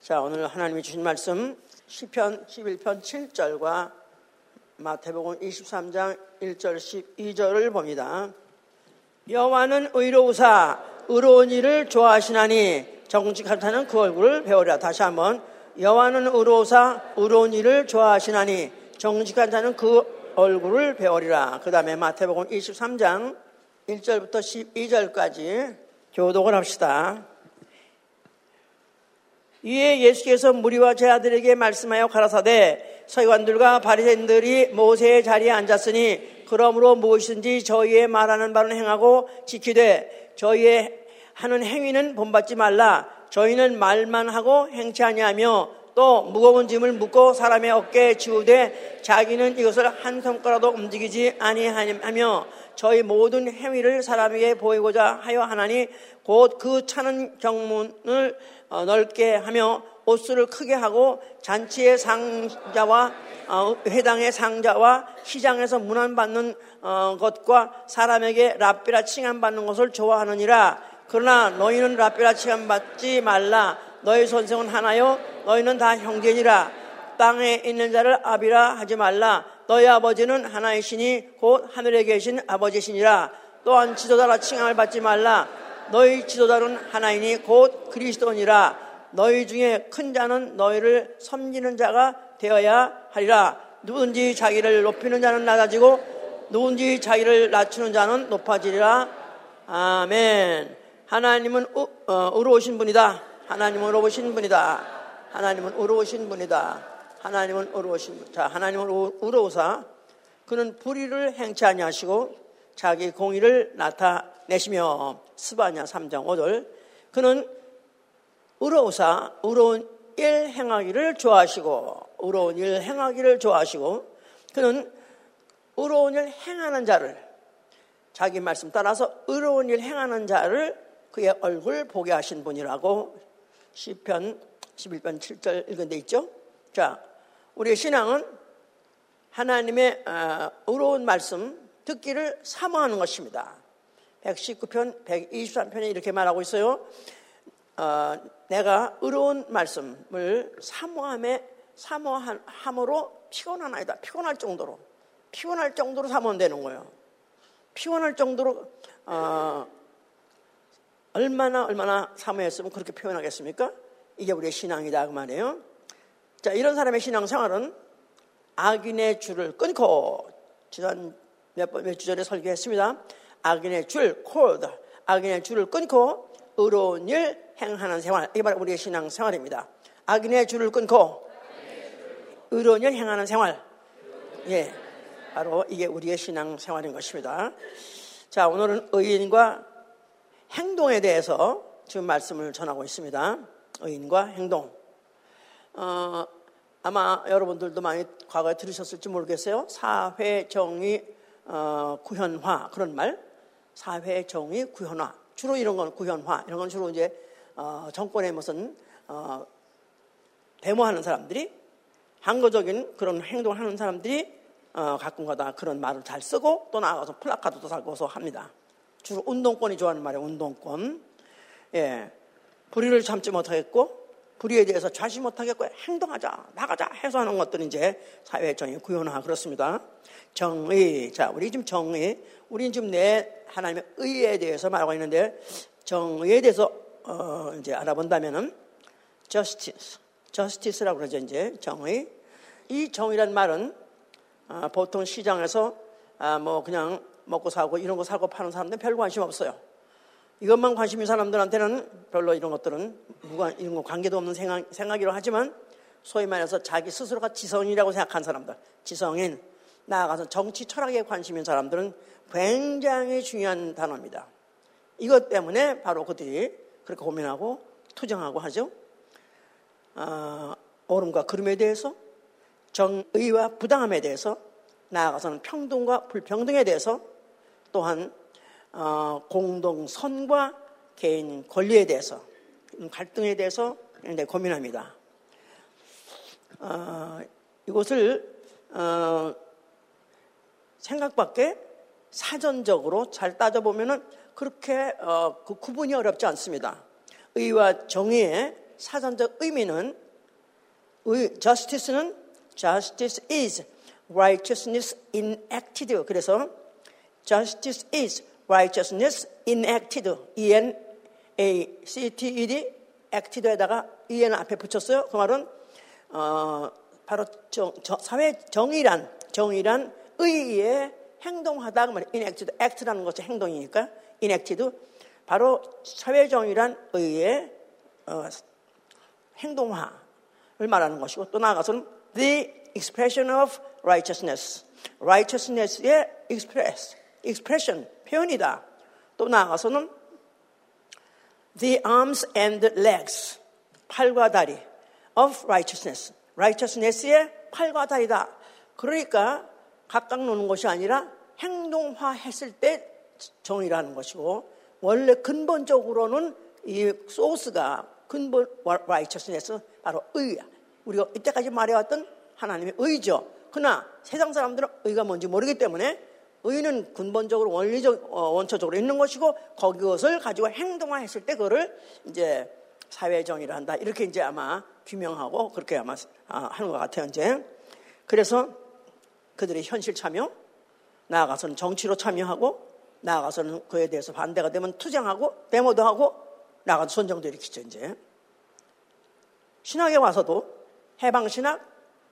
자, 오늘 하나님이 주신 말씀 시편 11편 7절과 마태복음 23장 1절 12절을 봅니다. 여호와는 의로우사 의로운 일을 좋아하시나니 정직한 자는 그 얼굴을 배우리라. 다시 한번 여호와는 의로우사 의로운 일을 좋아하시나니 정직한 자는 그 얼굴을 배우리라. 그 다음에 마태복음 23장 1절부터 12절까지 교독을 합시다. 이에 예수께서 무리와 제 아들에게 말씀하여 가라사대 서기관들과 바리새인들이 모세의 자리에 앉았으니 그러므로 무엇이든지 저희의 말하는 바는 행하고 지키되 저희의 하는 행위는 본받지 말라. 저희는 말만 하고 행치 아니하며 또 무거운 짐을 묶고 사람의 어깨에 지우되 자기는 이것을 한 손가락도 움직이지 아니하며 저희 모든 행위를 사람에게 보이고자 하여 하나니 곧 그 차는 경문을 어, 넓게 하며 옷수를 크게 하고 잔치의 상자와 어, 회당의 상자와 시장에서 문안받는 어, 것과 사람에게 랍비라 칭함받는 것을 좋아하느니라. 그러나 너희는 랍비라 칭함받지 말라. 너희 선생은 하나요? 너희는 다 형제니라. 땅에 있는 자를 아비라 하지 말라. 너희 아버지는 하나이시니 곧 하늘에 계신 아버지시니라. 또한 지도자라 칭함을 받지 말라 너희 지도자는 하나이니 곧 그리스도니라. 너희 중에 큰 자는 너희를 섬기는 자가 되어야 하리라. 누군지 자기를 높이는 자는 낮아지고 누군지 자기를 낮추는 자는 높아지리라. 아멘. 하나님은 어, 의로우신 분이다. 하나님은 의로우신 분이다. 하나님은 의로우신 분이다. 하나님은 의로우신 분. 자 하나님은 의로우사. 그는 불의를 행치 아니하시고 자기 공의를 나타내시며 스바냐 3장 5절 그는 의로우사 의로운 일 행하기를 좋아하시고 의로운 일 행하기를 좋아하시고 그는 의로운 일 행하는 자를 자기 말씀 따라서 의로운 일 행하는 자를 그의 얼굴 보게 하신 분이라고 시편 11편 7절 읽은 데 있죠. 자, 우리의 신앙은 하나님의 어, 의로운 말씀 듣기를 사모하는 것입니다. 119편, 123편에 이렇게 말하고 있어요. 어, 내가 의로운 말씀을 사모함에 사모함으로 피곤하나이다. 피곤할 정도로 피곤할 정도로 사모되는 거예요. 피곤할 정도로 어, 얼마나 얼마나 사모했으면 그렇게 표현하겠습니까? 이게 우리의 신앙이다 그 말이에요. 자 이런 사람의 신앙 생활은 악인의 줄을 끊고 지난 몇 번 몇 주전에 설교했습니다. 악인의 줄, 콜드, 악인의 줄을 끊고 의로운 일 행하는 생활. 이게 바로 우리의 신앙 생활입니다. 악인의 줄을 끊고 의로운 일 행하는 생활. 예. 바로 이게 우리의 신앙 생활인 것입니다. 자, 오늘은 의인과 행동에 대해서 지금 말씀을 전하고 있습니다. 의인과 행동. 어, 아마 여러분들도 많이 과거에 들으셨을지 모르겠어요. 사회 정의 어, 구현화 그런 말. 사회 정의 구현화. 주로 이런 건 구현화. 이런 건 주로 이제 어, 정권의 무슨 어, 데모하는 사람들이 항거적인 그런 행동을 하는 사람들이 어, 가끔가다 그런 말을 잘 쓰고 또 나가서 플라카드도 살고서 합니다. 주로 운동권이 좋아하는 말이에요. 운동권. 예. 불의를 참지 못하겠고 불의에 대해서 좌시 못하겠고 행동하자 나가자 해서 하는 것들은 이제 사회 정의 구현화 그렇습니다. 정의 자 우리 지금 정의 우리는 지금 내 하나님의 의에 대해서 말하고 있는데 정의에 대해서 어, 이제 알아본다면은 justice, justice라고 그러죠 이제 정의. 이 정의란 말은 아, 보통 시장에서 아, 뭐 그냥 먹고 사고 이런 거 사고 파는 사람들은 별 관심 없어요. 이것만 관심 있는 사람들한테는 별로 이런 것들은 무관 이런 거 관계도 없는 생각, 생각이라고 하지만 소위 말해서 자기 스스로가 지성이라고 생각한 사람들, 지성인 나아가서 정치 철학에 관심 있는 사람들은 굉장히 중요한 단어입니다. 이것 때문에 바로 그들이 그렇게 고민하고 투정하고 하죠. 어, 옳음과 그름에 대해서 정의와 부당함에 대해서 나아가서는 평등과 불평등에 대해서 또한 어, 공동선과 개인 권리에 대해서 갈등에 대해서 굉장히 고민합니다. 어, 이것을 어, 생각밖에 사전적으로 잘 따져보면은 그렇게 어, 그 구분이 어렵지 않습니다. 의와 정의의 사전적 의미는 의, justice는 justice is righteousness enacted. 그래서 justice is righteousness enacted. E N A C T E D acted에다가 E N 앞에 붙였어요. 그 말은 어, 바로 정, 저, 사회 정의란 정의란 의의 행동하다 그 말이에요. enacted, act라는 것이 행동이니까 enacted 바로 사회 정의란 의의 어, 행동화를 말하는 것이고 또 나아가서는 the expression of righteousness, righteousness의 express, expression 표현이다. 또 나아가서는 the arms and legs, 팔과 다리 of righteousness, righteousness의 팔과 다리다. 그러니까 각각 노는 것이 아니라 행동화했을 때 정의라는 것이고 원래 근본적으로는 이 소스가 근본 righteousness 바로 의야. 우리가 이때까지 말해왔던 하나님의 의죠. 그러나 세상 사람들은 의가 뭔지 모르기 때문에 의는 근본적으로 원리적 어, 원초적으로 있는 것이고 거기 것을 가지고 행동화했을 때 그거를 이제 사회 정의를 한다 이렇게 이제 아마 규명하고 그렇게 아마 아, 하는 것 같아요 이제 그래서 그들의 현실 참여 나아가서는 정치로 참여하고 나아가서는 그에 대해서 반대가 되면 투쟁하고 데모도 하고 나아가서 선정도 일으키죠 이제. 신학에 와서도 해방신학,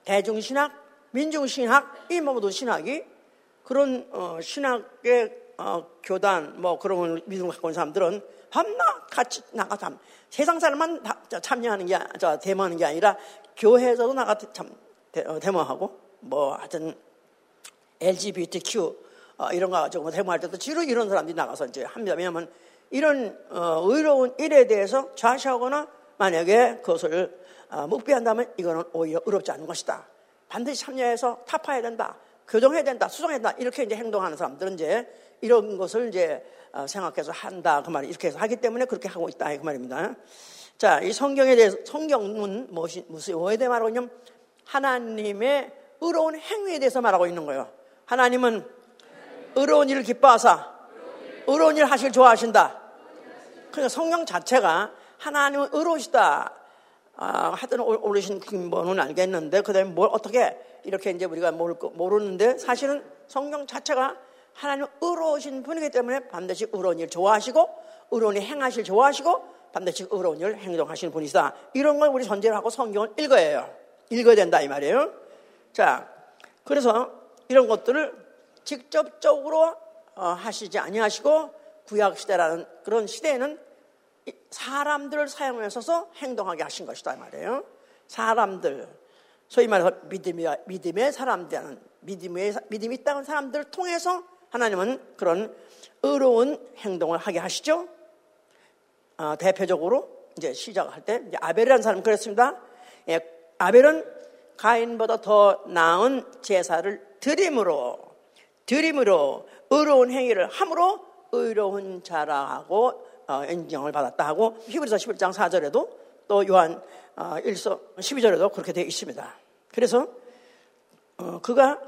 대중신학, 민중신학 이 모든 신학이 그런 어, 신학의 어, 교단 뭐 그런 믿음을 갖고 있는 사람들은 밤낮 같이 나가서 세상 사람만 참여하는 게 저, 데모하는 게 아니라 교회에서도 나가 참 어, 데모하고 뭐 하여튼 LGBTQ 어, 이런 거 가지고 뭐 데모할 때도 주로 이런 사람들이 나가서 이제 합니다. 왜냐하면 이런 어, 의로운 일에 대해서 좌시하거나 만약에 그것을 어, 묵비한다면 이거는 오히려 의롭지 않은 것이다. 반드시 참여해서 타파해야 된다. 교정해야 된다. 수정해야 된다. 이렇게 이제 행동하는 사람들은 이제 이런 것을 이제 어, 생각해서 한다. 그 말이 이렇게 해서 하기 때문에 그렇게 하고 있다. 그 말입니다. 자, 이 성경에 대해서, 성경은 무엇이, 무슨, 뭐에 대해 말하고 있냐면 하나님의 의로운 행위에 대해서 말하고 있는 거예요. 하나님은 의로운 일을 기뻐하사 의로운 일을 하실 좋아하신다. 그러니까 성경 자체가 하나님은 의로우시다. 아, 하여튼 오르신 근본은 알겠는데, 그 다음에 뭘 어떻게 이렇게 이제 우리가 모르는데, 사실은 성경 자체가 하나님 의로우신 분이기 때문에 반드시 의로운 일 좋아하시고, 의로운 일 행하실 좋아하시고, 반드시 의로운 일 행동하시는 분이시다. 이런 걸 우리 전제를 하고 성경을 읽어야 해요. 읽어야 된다, 이 말이에요. 자, 그래서 이런 것들을 직접적으로 어, 하시지 아니하시고, 구약 시대라는 그런 시대에는 사람들을 사용해서 행동하게 하신 것이다 말이에요. 사람들, 소위 말해서 믿음이, 믿음의 사람들, 믿음의, 믿음이 있다는 사람들을 통해서 하나님은 그런 의로운 행동을 하게 하시죠. 어, 대표적으로 이제 시작할 때 이제 아벨이라는 사람은 그랬습니다. 예, 아벨은 가인보다 더 나은 제사를 드림으로 드림으로 의로운 행위를 함으로 의로운 자라고 어, 인정을 받았다 하고 히브리서 11장 4절에도 또 요한 1서 어, 12절에도 그렇게 되어 있습니다. 그래서 어, 그가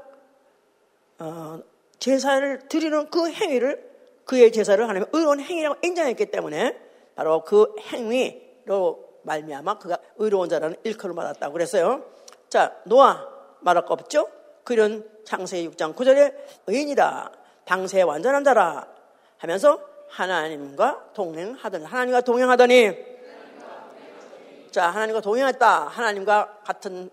제사를 드리는 그 행위를 그의 제사를 하나님 의로운 행위라고 인정했기 때문에 바로 그 행위로 말미암아 그가 의로운 자라는 일컬을 받았다고 그랬어요. 자 노아 말할 거 없죠? 그런 창세기 6장 9절에 의인이다 당세의 완전한 자라 하면서 하나님과 동행하더니 하나님과 동행하더니 자 하나님과 동행했다. 하나님과 같은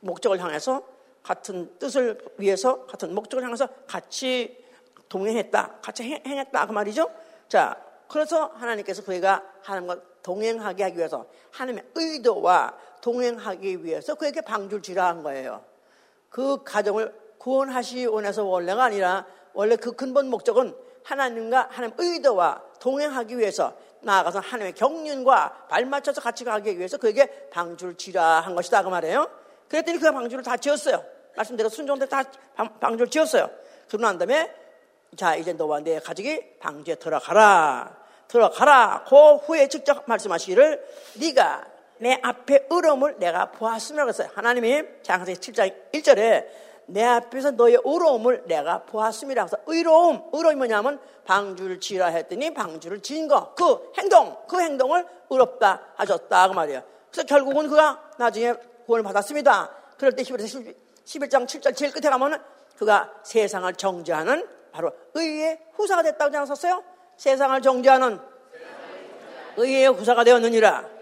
목적을 향해서 같은 뜻을 위해서 같은 목적을 향해서 같이 동행했다. 같이 행했다. 그 말이죠. 자 그래서 하나님께서 그에가 하나님과 동행하게 하기 위해서 하나님의 의도와 동행하기 위해서 그에게 방주를 지라 한 거예요 그 가정을 구원하시 원해서 원래가 아니라 원래 그 근본 목적은 하나님과 하나님 의도와 동행하기 위해서 나아가서 하나님의 경륜과 발맞춰서 같이 가기 위해서 그에게 방주를 지라 한 것이다 그 말이에요. 그랬더니 그가 방주를 다 지었어요. 말씀대로 순종대로 다 방주를 지었어요. 그러고 난 다음에 자 이제 너와 내 가족이 방주에 들어가라. 들어가라. 그 후에 직접 말씀하시기를 네가 내 앞에 의로움을 내가 보았으면 그랬어요. 하나님이 장세기 7장 1절에 내 앞에서 너의 의로움을 내가 보았습니다. 그래서 의로움, 의로움이 뭐냐면 방주를 지라 했더니 방주를 지은 거, 그 행동, 그 행동을 의롭다 하셨다 그 말이에요. 그래서 결국은 그가 나중에 구원을 받았습니다. 그럴 때 11장 7절 제일 끝에 가면은 그가 세상을 정죄하는 바로 의의 후사가 됐다고 생각하셨어요? 세상을 정죄하는 의의 후사가 되었느니라.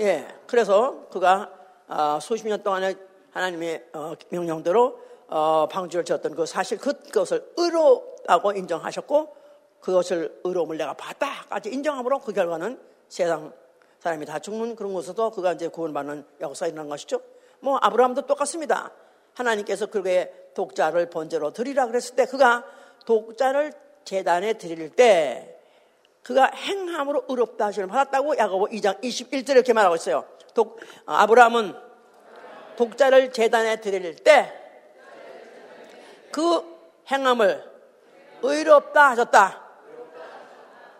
예, 그래서 그가 어, 수십 년 동안에 하나님의 어, 명령대로 어, 방주를 지었던 그 사실 그것을 의로라고 인정하셨고 그것을 의로움을 내가 봤다까지 인정함으로 그 결과는 세상 사람이 다 죽는 그런 곳에서 그가 이제 구원받는 역사가 일어난 것이죠. 뭐 아브라함도 똑같습니다. 하나님께서 그에게 독자를 번제로 드리라 그랬을 때 그가 독자를 재단에 드릴 때 그가 행함으로 의롭다 하시는 받았다고 야고보 2장 21절 이렇게 말하고 있어요. 독, 아브라함은 독자를 재단에 드릴 때 그 행함을 의롭다 하셨다.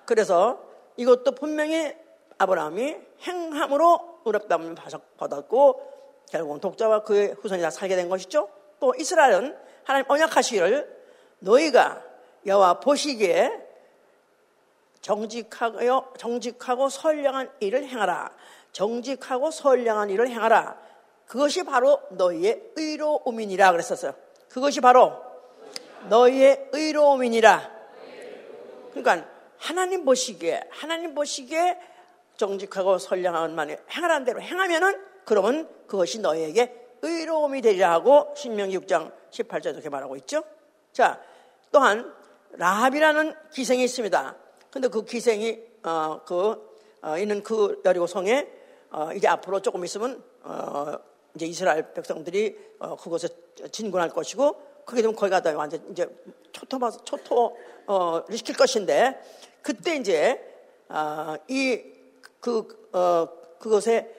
그래서 이것도 분명히 아브라함이 행함으로 의롭다함을 받았고 결국은 독자와 그의 후손이 다 살게 된 것이죠. 또 이스라엘은 하나님 언약하시기를 너희가 여호와 보시기에 정직하고 정직하고 선량한 일을 행하라. 정직하고 선량한 일을 행하라. 그것이 바로 너희의 의로움이니라 그랬었어요. 그것이 바로 너희의 의로움이니라. 그러니까 하나님 보시기에 하나님 보시기에 정직하고 선량한 만에 행하라는 대로 행하면은 그러면 그것이 너희에게 의로움이 되리라 하고 신명기 6장 18절에 이렇게 말하고 있죠. 자, 또한 라합이라는 기생이 있습니다. 근데 그 기생이 어, 그 어, 있는 그 여리고 성에 어, 이제 앞으로 조금 있으면 어, 이제 이스라엘 백성들이 어, 그곳에 진군할 것이고 그게 되면 거기 가다 완전 이제 초토 초토를 어, 시킬 것인데 그때 이제 어, 이그 어, 그것에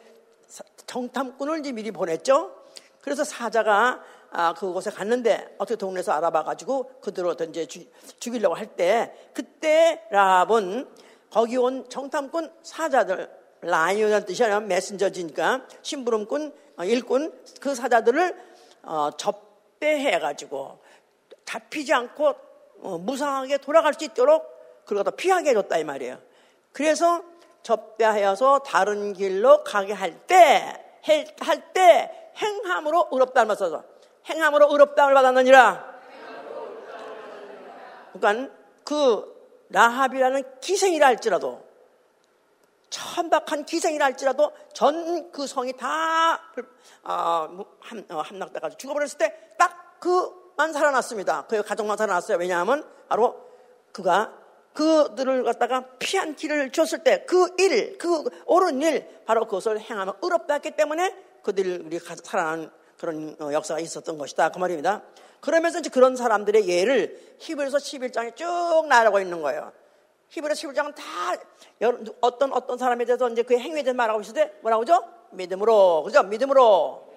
정탐꾼을 이제 미리 보냈죠. 그래서 사자가 아, 그곳에 갔는데 어떻게 동네에서 알아봐가지고 그대로 이제 죽, 죽이려고 할 때 그때 라합은 거기 온 정탐꾼 사자들 lion이라는 뜻이 아니라 메신저지니까 심부름꾼 어, 일꾼 그 사자들을 어, 접대해가지고 잡히지 않고 어, 무사하게 돌아갈 수 있도록 그걸 갖다 피하게 해줬다 이 말이에요. 그래서 접대하여서 다른 길로 가게 할 때, 할 때 행함으로 의롭다는 말 써서 행함으로 의롭다을 받았느니라. 그러니까 그 라합이라는 기생이라 할지라도 천박한 기생이라 할지라도 전 그 성이 다 어, 함, 어, 함락돼가지고 죽어버렸을 때 딱 그만 살아났습니다. 그 가족만 살아났어요. 왜냐하면 바로 그가 그들을 갖다가 피한 길을 줬을 때 그 일, 그 옳은 일, 바로 그것을 행하면 의롭다 했기 때문에 그들이 살아난 그런 어, 역사가 있었던 것이다. 그 말입니다. 그러면서 이제 그런 사람들의 예를 히브리서 11장에 쭉 나라고 있는 거예요. 히브리서 11장은 다 어떤 어떤 사람에 대해서 이제 그의 행위에 대해서 말하고 있을 때 뭐라고 하죠? 믿음으로. 그죠? 믿음으로.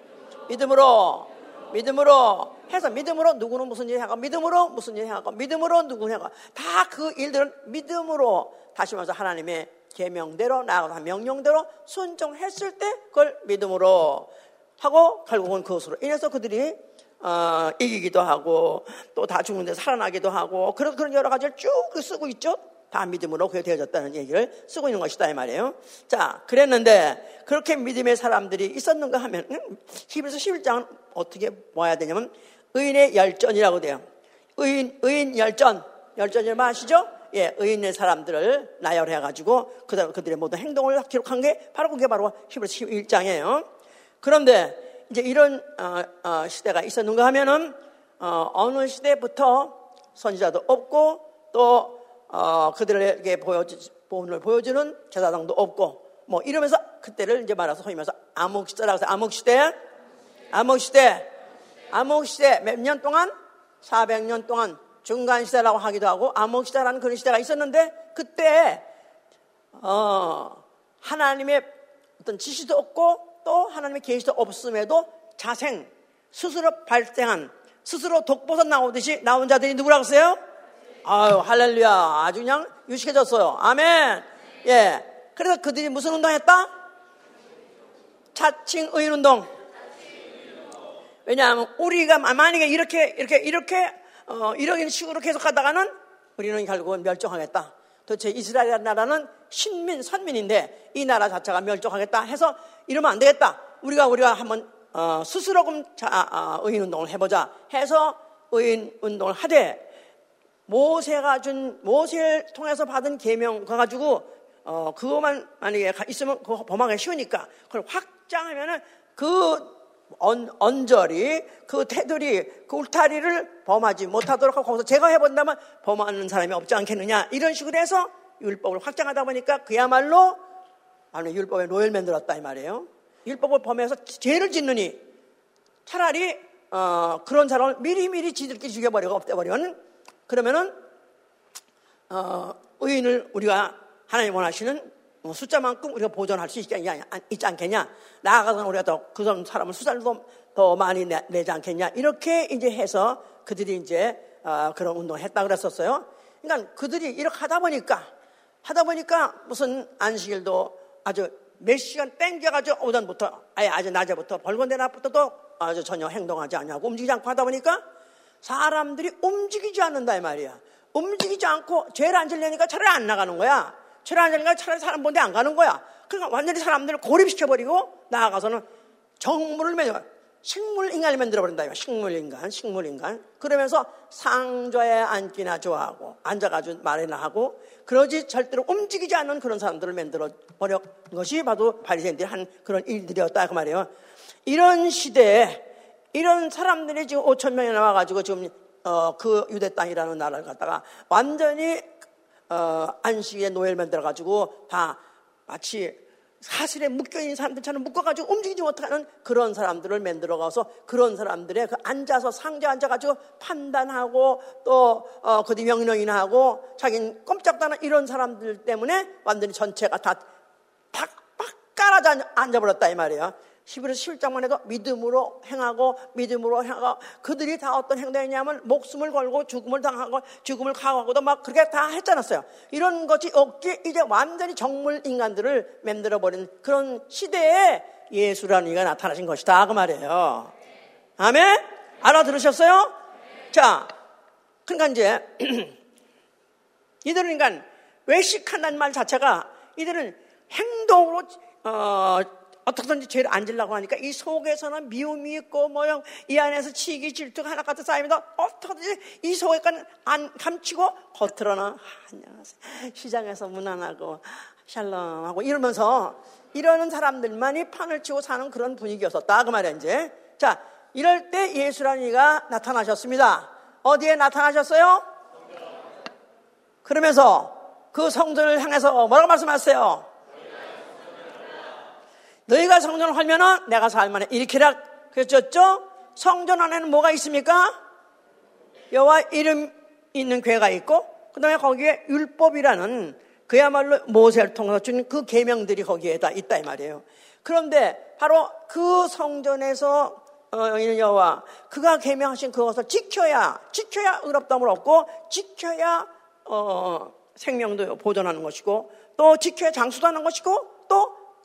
믿음으로. 믿음으로 해서 믿음으로 누구는 무슨 일 하고 믿음으로 무슨 일 하고 믿음으로 누구는 하고 다 그 일들은 믿음으로 다시 말해서 하나님의 계명대로 나아가서 명령대로 순종했을 때 그걸 믿음으로 하고 결국은 그것으로 인해서 그들이 어, 이기기도 하고 또 다 죽는데 살아나기도 하고 그런 그런 여러 가지를 쭉 쓰고 있죠. 다 믿음으로 그게 되어졌다는 얘기를 쓰고 있는 것이다 이 말이에요. 자, 그랬는데 그렇게 믿음의 사람들이 있었는가 하면 히브리서 11장은 어떻게 모아야 되냐면 의인의 열전이라고 돼요. 의인 의인 열전. 열전이 뭐시죠 예, 의인의 사람들을 나열해 가지고 그다음 그들의 모든 행동을 기록한 게 바로 그게 바로 히브리서 11장이에요. 그런데 이제 이런 어, 어, 시대가 있었는가 하면은 어, 느 시대부터 선지자도 없고 또 어, 그들에게 보여주, 본을 보여주는 제사장도 없고, 뭐 이러면서 그때를 이제 말해서 소위 말해서 암흑 시대라고 해서 암흑 시대, 암흑 시대, 암흑 시대. 몇 년 동안? 400년 동안 중간 시대라고 하기도 하고 암흑 시대라는 그런 시대가 있었는데 그때, 어, 하나님의 어떤 지시도 없고 또 하나님의 계시도 없음에도 자생, 스스로 발생한, 스스로 독보선 나오듯이 나온 자들이 누구라고 했어요? 아유, 할렐루야. 아주 그냥 유식해졌어요. 아멘. 예. 그래서 그들이 무슨 운동 했다? 차칭 의인 운동. 왜냐하면 우리가 만약에 이렇게 이렇게 이렇게 어, 이런 식으로 계속 하다가는 우리는 결국은 멸종하겠다. 도대체 이스라엘 나라는 신민 선민인데 이 나라 자체가 멸종하겠다 해서 이러면 안 되겠다. 우리가 우리가 한번 어, 스스로 좀 자, 어, 의인 운동을 해보자 해서 의인 운동을 하되 모세가 준 모세를 통해서 받은 계명 그 가지고 어, 그것만 만약에 있으면 그거 범하기 쉬우니까 그걸 확장하면은 그 언, 언저리, 그 테두리, 그 울타리를 범하지 못하도록 하고 거기서 제가 해본다면 범하는 사람이 없지 않겠느냐. 이런 식으로 해서 율법을 확장하다 보니까 그야말로 아니 율법에 노예를 만들었다 이 말이에요. 율법을 범해서 죄를 짓느니 차라리 어, 그런 사람을 미리미리 지들끼리 죽여버리고 없애버리면 그러면은 어, 의인을 우리가 하나님 원하시는 뭐 숫자만큼 우리가 보존할 수 있지, 않겠냐? 나아가서 우리가 더그 사람을 수살도 더 많이 내, 지 않겠냐? 이렇게 이제 해서 그들이 이제 어, 그런 운동을 했다 그랬었어요. 그러니까 그들이 이렇게 하다 보니까 하다 보니까 무슨 안식일도 아주 몇 시간 땡겨가지고 오전부터 아예 아주 낮에부터 벌건대 낮부터도 아주 전혀 행동하지 않냐고 움직이지 않고 하다 보니까 사람들이 움직이지 않는다 이 말이야. 움직이지 않고 죄를 안 질려니까 차라리 안 나가는 거야. 죄를 안 질려니까 차라리 사람 본데 안 가는 거야. 그러니까 완전히 사람들을 고립시켜버리고 나아가서는 정물을 매겨 식물 인간을 만들어버린다. 이거. 식물 인간, 식물 인간. 그러면서 상좌에 앉기나 좋아하고 앉아가지고 말이나 하고 그러지 절대로 움직이지 않는 그런 사람들을 만들어 버려 것이 바로 바리새인들이 한 그런 일들이었다 그 말이에요. 이런 시대에 이런 사람들이 지금 5천 명이 나와가지고 지금 어, 그 유대 땅이라는 나라를 갖다가 완전히 어, 안식에 노예를 만들어가지고 다 마치 사슬에 묶여있는 사람들처럼 묶어가지고 움직이지 못하는 그런 사람들을 만들어가서 그런 사람들의 그 앉아서 상자 앉아가지고 판단하고 또, 어, 그뒤 명령이나 하고 자기는 꼼짝도 않은 이런 사람들 때문에 완전히 전체가 다 팍 팍 깔아져 앉아버렸다 이 말이에요. 11월 11장만 해도 믿음으로 행하고 믿음으로 행하고 그들이 다 어떤 행동이냐면 목숨을 걸고 죽음을 당하고 죽음을 각오하고도 막 그렇게 다 했잖았어요. 이런 것이 없기 이제 완전히 정물 인간들을 만들어 버린 그런 시대에 예수라는 이가 나타나신 것이다. 그 말이에요. 아멘? 알아들으셨어요? 자, 그러니까 이제 이들은 그러니까 외식한다는 말 자체가 이들은 행동으로 어, 어떻게든지 죄를 안 질라고 하니까 이 속에서는 미움이 있고 뭐요 이 안에서 치기 질투가 하나 같은 쌓이면서 어떻게든지 이 속에까지 안 감추고 겉으로는 아, 안녕하세요. 시장에서 무난하고 샬롬하고 이러면서 이러는 사람들만이 판을 치고 사는 그런 분위기였었다. 그 말이야 이제. 자 이럴 때 예수라는 이가 나타나셨습니다. 어디에 나타나셨어요? 그러면서 그 성전을 향해서 뭐라고 말씀하세요? 너희가 성전을 하면은 내가 살만해. 이렇게라 그랬죠? 성전 안에는 뭐가 있습니까? 여호와 이름 있는 괴가 있고 그 다음에 거기에 율법이라는 그야말로 모세를 통해서 준 그 계명들이 거기에 다 있다 이 말이에요. 그런데 바로 그 성전에서 어, 있는 여호와 그가 계명하신 그것을 지켜야 지켜야 의롭다을 얻고 지켜야 어, 생명도 보존하는 것이고 또 지켜야 장수도 하는 것이고 또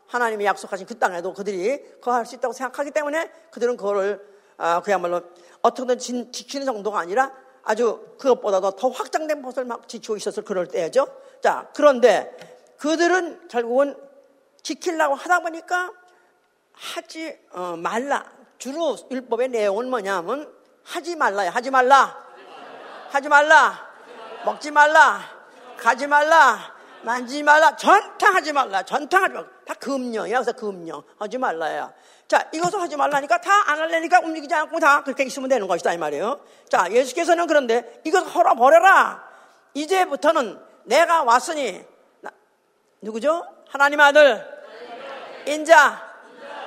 하나님이 약속하신 그 땅에도 그들이 거할 수 있다고 생각하기 때문에 그들은 그거를 아, 그야말로 어떻게든 지키는 정도가 아니라 아주 그것보다도 더 확장된 것을 막 지키고 있었을 그럴 때죠. 자, 그런데 그들은 결국은 지키려고 하다 보니까 하지 어, 말라. 주로 율법의 내용은 뭐냐면 하지 말라요. 하지 말라. 하지 말라. 먹지 말라. 가지 말라. 만지지 말라. 전탕하지 말라. 전탕하지 말라. 다 금령이야. 그래서 금령. 하지 말라야. 자, 이것을 하지 말라니까 다 안 할래니까 움직이지 않고 다 그렇게 있으면 되는 것이다. 이 말이에요. 자, 예수께서는 그런데 이것을 헐어버려라. 이제부터는 내가 왔으니, 나, 누구죠? 하나님 아들. 인자.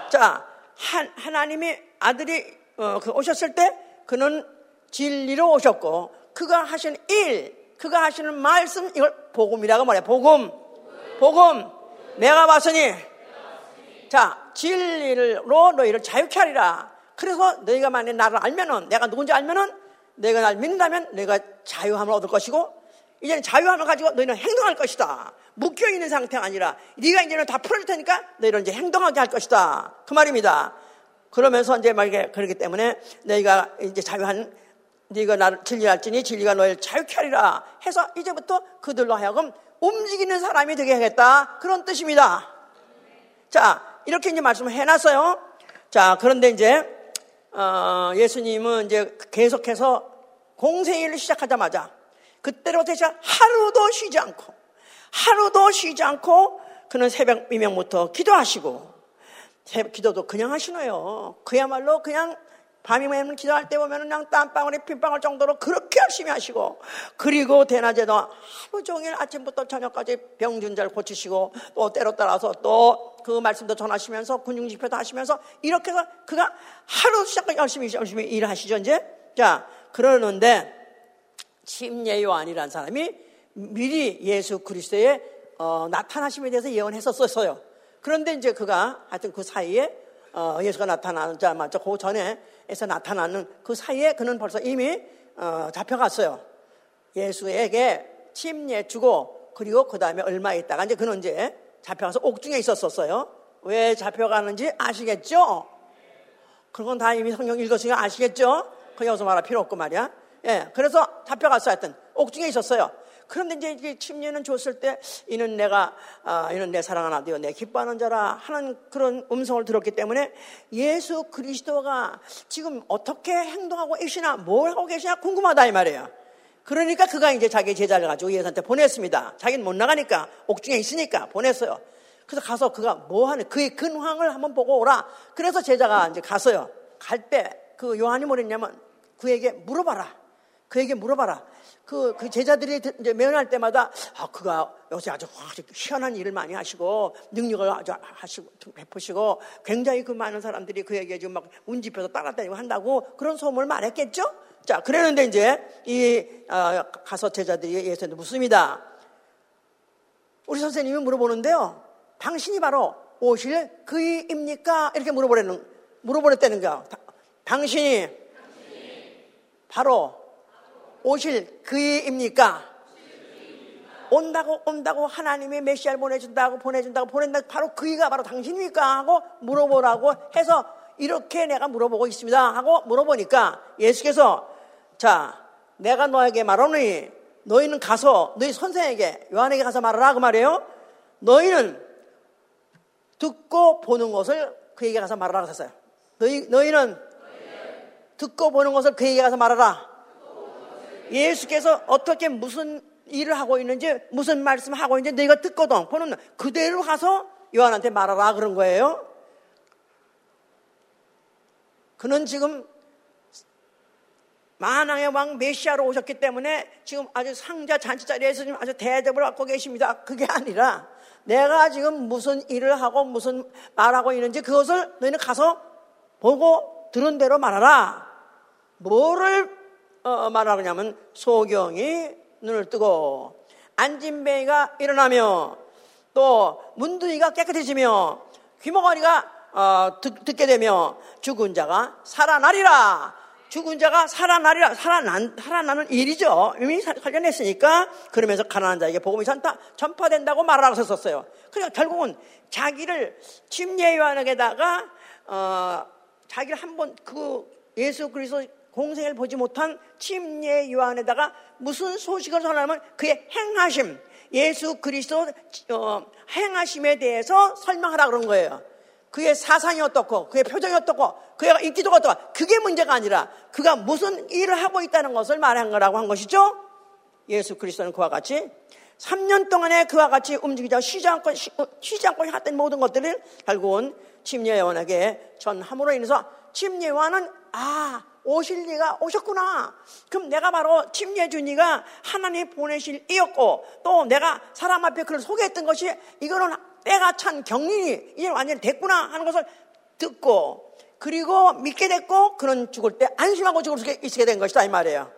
자, 한, 하나님이 아들이 어, 그 오셨을 때 그는 진리로 오셨고 그가 하신 일, 그가 하시는 말씀 이걸 복음이라고 말해. 복음. 복음. 내가 왔으니 자 진리로 너희를 자유케 하리라. 그래서 너희가 만약 나를 알면은 내가 누군지 알면은 내가 날 믿는다면 내가 자유함을 얻을 것이고 이제는 자유함을 가지고 너희는 행동할 것이다. 묶여 있는 상태가 아니라 네가 이제는 다 풀어질 테니까 너희는 이제 행동하게 할 것이다. 그 말입니다. 그러면서 이제 만약에 그렇기 때문에 너희가 이제 자유한 네가 나를 진리 할지니 진리가 너희를 자유케 하리라 해서 이제부터 그들로 하여금 움직이는 사람이 되게 하겠다 그런 뜻입니다. 자 이렇게 이제 말씀을 해놨어요. 자 그런데 이제 어, 예수님은 이제 계속해서 공생일을 시작하자마자 그때로부터 하루도 쉬지 않고 하루도 쉬지 않고 그는 새벽 미명부터 기도하시고 기도도 그냥 하시네요. 그야말로 그냥 밤이면 기도할 때 보면 그냥 땀방울이 핀방울 정도로 그렇게 열심히 하시고 그리고 대낮에도 하루 종일 아침부터 저녁까지 병든 자를 고치시고 또 때로 따라서 또 그 말씀도 전하시면서 군중 집회도 하시면서 이렇게 해서 그가 하루 시작 열심히 열심히 일하시죠 이제 자 그러는데 침례 요한이라는 사람이 미리 예수 그리스도의 어, 나타나심에 대해서 예언했었어요. 그런데 이제 그가 하여튼 그 사이에 어, 예수가 나타나자마자 그 전에 에서 나타나는 그 사이에 그는 벌써 이미 어, 잡혀갔어요. 예수에게 침례 주고 그리고 그 다음에 얼마 있다가 이제 그는 이제 잡혀가서 옥중에 있었었어요. 왜 잡혀가는지 아시겠죠? 그건 다 이미 성경 읽었으니까 아시겠죠? 그 여기서 말할 필요 없고 말이야. 예, 그래서 잡혀갔어 하여튼 옥중에 있었어요. 그런데 이제, 이제 침례는 줬을 때 이는 내가 아, 이는 내 사랑하는 아들여 내 기뻐하는 자라 하는 그런 음성을 들었기 때문에 예수 그리스도가 지금 어떻게 행동하고 계시나 뭘 하고 계시나 궁금하다 이 말이에요. 그러니까 그가 이제 자기 제자를 가지고 예수한테 보냈습니다. 자기는 못 나가니까 옥중에 있으니까 보냈어요. 그래서 가서 그가 뭐 하는 그의 근황을 한번 보고 오라. 그래서 제자가 이제 갔어요. 갈 때 그 요한이 뭐랬냐면 그에게 물어봐라. 그에게 물어봐라. 그, 그 제자들이 면할 때마다 아, 그가 요새 아주 희한한 일을 많이 하시고 능력을 아주 하시고 베푸시고 굉장히 그 많은 사람들이 그에게 지금 막 운집해서 따라다니고 한다고 그런 소문을 말했겠죠? 자, 그랬는데 이제 이 어, 가서 제자들이 예수한테 묻습니다. 우리 선생님이 물어보는데요. 당신이 바로 오실 그이입니까? 이렇게 물어보려는, 물어보랬다는 거야. 당신이 바로 오실 그이입니까? 온다고 온다고 하나님이 메시아를 보내준다고 보내준다고 보낸다. 바로 그이가 바로 당신입니까? 하고 물어보라고 해서 이렇게 내가 물어보고 있습니다. 하고 물어보니까 예수께서 자 내가 너에게 말하노니 너희는 가서 너희 선생에게 요한에게 가서 말하라 그 말이에요. 너희는 듣고 보는 것을 그에게 가서 말하라 그랬어요. 너희, 너희는 듣고 보는 것을 그에게 가서 말하라 예수께서 어떻게 무슨 일을 하고 있는지 무슨 말씀을 하고 있는지 내가 듣거든. 보는 그대로 가서 요한한테 말하라 그런 거예요. 그는 지금 만왕의 왕 메시아로 오셨기 때문에 지금 아주 상자 잔치 자리에서 지금 아주 대접을 받고 계십니다. 그게 아니라 내가 지금 무슨 일을 하고 무슨 말하고 있는지 그것을 너희는 가서 보고 들은 대로 말하라. 뭐를 어, 말하냐면 소경이 눈을 뜨고 안진뱅이가 일어나며 또 문둥이가 깨끗해지며 귀머거리가 어, 듣, 게 되며 죽은 자가 살아나리라. 죽은 자가 살아나리라. 살아난, 살아나는 일이죠. 이미 관련했으니까 그러면서 가난한 자에게 복음이 전파, 전파된다고 말하라고 썼어요. 그러니까 결국은 자기를 침례 요한에게다가 어, 자기를 한번 그 예수 그리스도 공생을 보지 못한 침례 요한에다가 무슨 소식을 전하면 그의 행하심, 예수 그리스도 어, 행하심에 대해서 설명하라 그런 거예요. 그의 사상이 어떻고, 그의 표정이 어떻고, 그의 인기도가 어떻고, 그게 문제가 아니라 그가 무슨 일을 하고 있다는 것을 말한 거라고 한 것이죠. 예수 그리스도는 그와 같이 3년 동안에 그와 같이 움직이자 쉬지 않고, 쉬지 않고 했던 모든 것들을 결국은 침례 요한에게 전함으로 인해서 침례 요한은 아 오실 리가 오셨구나. 그럼 내가 바로 침례주니가 하나님 보내실 이었고 또 내가 사람 앞에 그를 소개했던 것이 이거는 때가 찬 경륜이 이제 완전히 됐구나 하는 것을 듣고 그리고 믿게 됐고 그는 죽을 때 안심하고 죽을 수 있게 된 것이다 이 말이에요.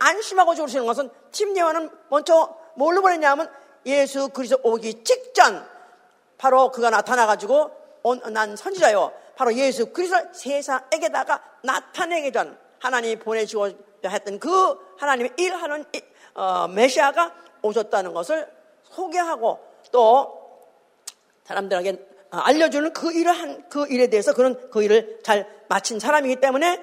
안심하고 죽을 수 있는 것은 침례와는 먼저 뭘로 보냈냐면 예수 그리스도 오기 직전 바로 그가 나타나가지고 온, 난 선지자요. 바로 예수 그리스도 세상에게다가 나타내기 전 하나님이 보내시고 했던 그 하나님의 일하는 어, 메시아가 오셨다는 것을 소개하고 또 사람들에게 아, 알려주는 그 일을 한 그 일에 대해서 그런 그 일을 잘 마친 사람이기 때문에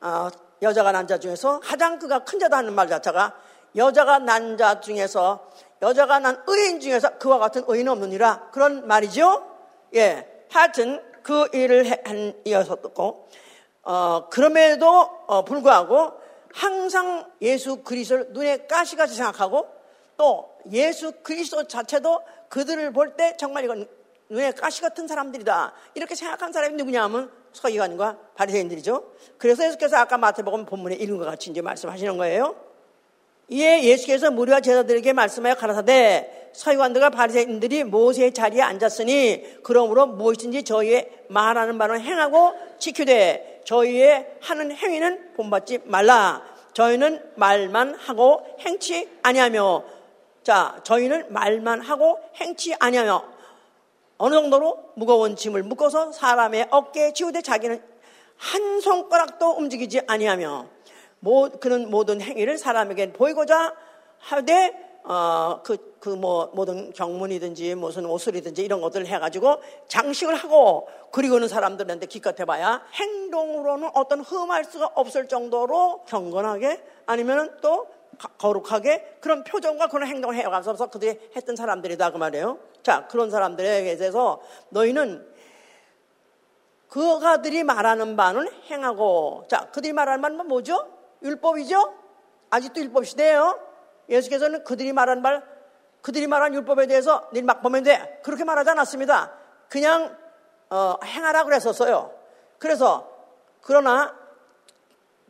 어, 여자가 난자 중에서 가장 그가 큰 자다 하는 말 자체가 여자가 난 자 중에서 여자가 난 의인 중에서 그와 같은 의인은 없느니라 그런 말이죠. 예, 하여튼 그 일을 한 이어서고 어, 그럼에도 어, 불구하고 항상 예수 그리스도를 눈에 가시같이 생각하고 또 예수 그리스도 자체도 그들을 볼 때 정말 이건 눈에 가시 같은 사람들이다. 이렇게 생각한 사람이 누구냐 하면 서기관과 바리새인들이죠. 그래서 예수께서 아까 마태복음 본문에 읽은 것 같이 이제 말씀하시는 거예요. 이에 예수께서 무리와 제자들에게 말씀하여 가라사대 서기관들과 바리새인들이 모세의 자리에 앉았으니 그러므로 무엇인지 저희의 말하는 바는 행하고 지키되 저희의 하는 행위는 본받지 말라. 저희는 말만 하고 행치 아니하며 자 저희는 말만 하고 행치 아니하며 어느 정도로 무거운 짐을 묶어서 사람의 어깨에 지우되 자기는 한 손가락도 움직이지 아니하며 그는 모든 행위를 사람에게 보이고자 하되 어, 그, 그, 뭐, 모든 경문이든지 무슨 옷을이든지 이런 것들을 해가지고 장식을 하고 그리고는 사람들한테 기껏 해봐야 행동으로는 어떤 흠할 수가 없을 정도로 경건하게 아니면은 또 거룩하게 그런 표정과 그런 행동을 해가서 그들이 했던 사람들이다 그 말이에요. 자, 그런 사람들에 대해서 너희는 그가들이 말하는 바는 행하고, 자, 그들이 말하는 바는 뭐죠? 율법이죠? 아직도 율법 시대예요. 예수께서는 그들이 말하는 말, 그들이 말한 율법에 대해서 막 보면 돼. 그렇게 말하지 않았습니다. 그냥 어, 행하라 그랬었어요. 그래서 그러나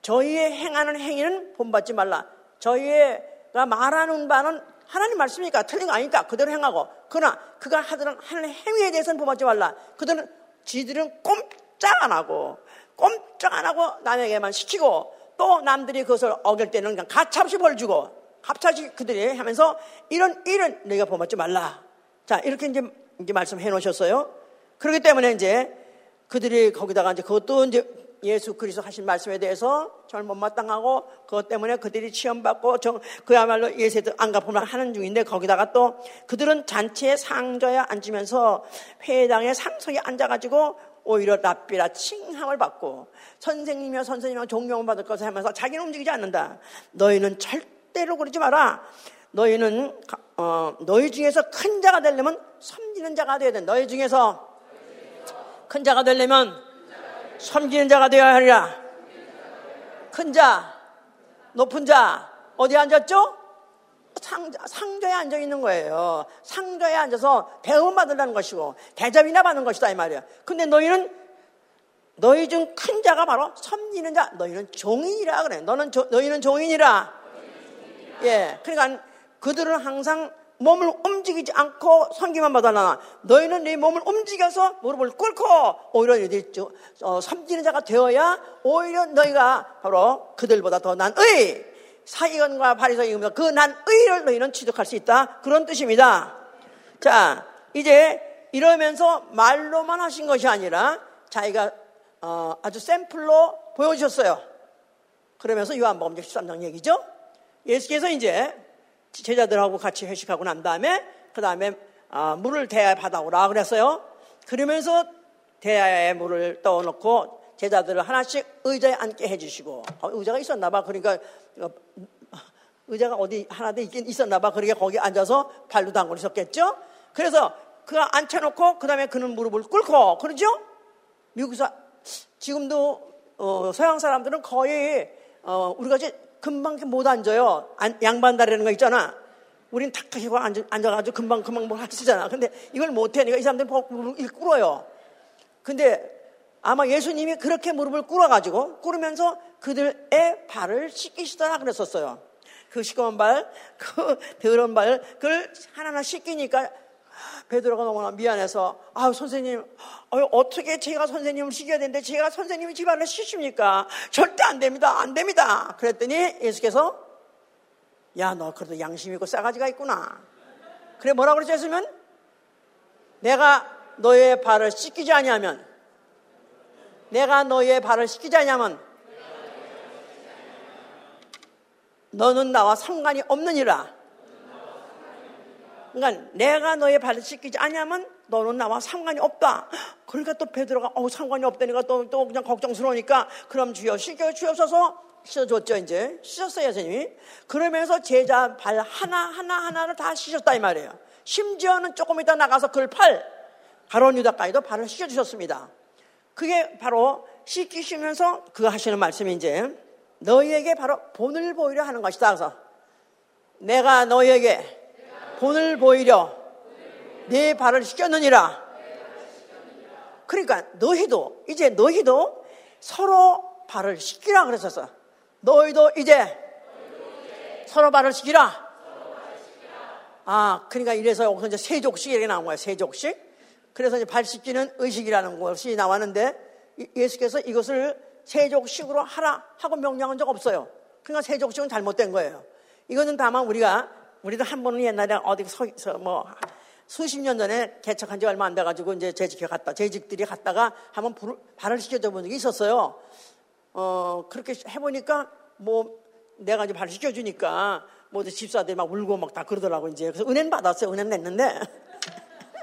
저희의 행하는 행위는 본받지 말라. 저희가 말하는 바는 하나님 말씀이니까 틀린 거 아니니까 그대로 행하고 그러나 그가 하는, 하는 행위에 대해서는 보지 말라. 그들은 지들은 꼼짝 안 하고 꼼짝 안 하고 남에게만 시키고 또 남들이 그것을 어길 때는 그냥 가차없이 벌 주고 갑자기 그들이 하면서 이런 일은 내가 범하지 말라. 자 이렇게 이제 이제 말씀해 놓으셨어요. 그렇기 때문에 이제 그들이 거기다가 이제 그것도 이제 예수 그리스도 하신 말씀에 대해서 정말 못마땅하고 그것 때문에 그들이 시험받고 그야말로 예세도 안갚음을 하는 중인데 거기다가 또 그들은 잔치에 상저에 앉으면서 회당에 상석에 앉아가지고 오히려 납비라 칭함을 받고 선생님이며 선생님이며 존경을 받을 것을 하면서 자기는 움직이지 않는다. 너희는 절대 로 그러지 마라. 너희는 어, 너희 중에서 큰 자가 되려면 섬기는 자가 되어야 돼. 너희 중에서 큰 자가 되려면 섬기는 자가 되어야 하리라. 큰 자, 높은 자, 어디 앉았죠? 상자, 상자에 앉아 있는 거예요. 상자에 앉아서 대우 받으라는 것이고, 대접이나 받는 것이다, 이 말이야. 근데 너희는, 너희 중 큰 자가 바로 섬기는 자, 너희는 종인이라 그래. 너는, 조, 너희는 종인이라. 예. 그러니까 그들은 항상 몸을 움직이지 않고 섬기만 받아나 너희는 네 몸을 움직여서 무릎을 꿇고 오히려 너희들이 어, 섬기는 자가 되어야 오히려 너희가 바로 그들보다 더 난의 사기관과 바리새인과 그 난 의를 너희는 취득할 수 있다 그런 뜻입니다. 자 이제 이러면서 말로만 하신 것이 아니라 자기가 어, 아주 샘플로 보여주셨어요. 그러면서 요한복음 13장 얘기죠. 예수께서 이제 제자들하고 같이 회식하고 난 다음에 그 다음에 아, 물을 대야에 받아오라 그랬어요. 그러면서 대야에 물을 떠놓고 제자들을 하나씩 의자에 앉게 해주시고 어, 의자가 있었나 봐. 그러니까 어, 의자가 어디 하나 더 있긴 있었나 봐. 그러니까 거기 앉아서 발로 있었겠죠. 그래서 그가 앉혀놓고 그 다음에 그는 무릎을 꿇고 그러죠. 미국에서 지금도 어, 서양 사람들은 거의 어, 우리가 이제 금방 못 앉아요. 양반다리라는 거 있잖아. 우린 탁 하고 앉아, 앉아가지고 금방 금방 뭐 하시잖아. 근데 이걸 못해. 니까 이 사람들이 꿇어요. 근데 아마 예수님이 그렇게 무릎을 꿇어가지고 꿇으면서 그들의 발을 씻기시더라 그랬었어요. 그 시꺼먼 발, 그 더러운 발, 그걸 하나하나 씻기니까 베드로가 너무나 미안해서 아 선생님 어, 떻게 제가 선생님을 시켜야 되는데 제가 선생님이 집안을 시십니까? 절대 안 됩니다. 안 됩니다. 그랬더니 예수께서 야 너 그래도 양심 있고 싸가지가 있구나. 그래 뭐라고 그랬지 했으면 내가 너의 발을 씻기지 아니하면 내가 너의 발을 씻기지 아니하면 너는 나와 상관이 없느니라. 그러니까 내가 너의 발을 씻기지 않냐면 너는 나와 상관이 없다. 그러니까 또 베드로가 어 상관이 없다니까 또, 또 그냥 걱정스러우니까. 그럼 주여 씻겨 주옵소서. 씻어줬죠 이제. 씻었어요 선생님이. 그러면서 제자 발 하나 하나 하나를 다 씻었다 이 말이에요. 심지어는 조금 이따 나가서 그팔 가론 유다까지도 발을 씻어 주셨습니다. 그게 바로 씻기시면서 그거 하시는 말씀이 이제 너희에게 바로 본을 보이려 하는 것이다. 그래서 내가 너희에게 본을 보이려 네 발을 씻겼느니라 그러니까 너희도 이제 너희도 서로 발을 씻기라 그랬었어 너희도 이제 서로 발을 씻기라. 아, 그러니까 이래서 여기서 이제 세족식 이렇게 나온 거야, 세족식. 그래서 이제 발 씻기는 의식이라는 것이 나왔는데 예수께서 이것을 세족식으로 하라 하고 명령한 적 없어요. 그러니까 세족식은 잘못된 거예요. 이거는 다만 우리가, 우리도 한 번은 옛날에 어디 서, 뭐, 수십 년 전에 개척한 지 얼마 안 돼가지고 이제 재직해 갔다, 재직들이 갔다가 한번 발을 씻겨줘 본 적이 있었어요. 어, 그렇게 해보니까 뭐 내가 이제 발 시켜주니까 뭐 집사들이 막 울고 막 다 그러더라고 이제. 그래서 은혜는 받았어요. 은혜는 냈는데.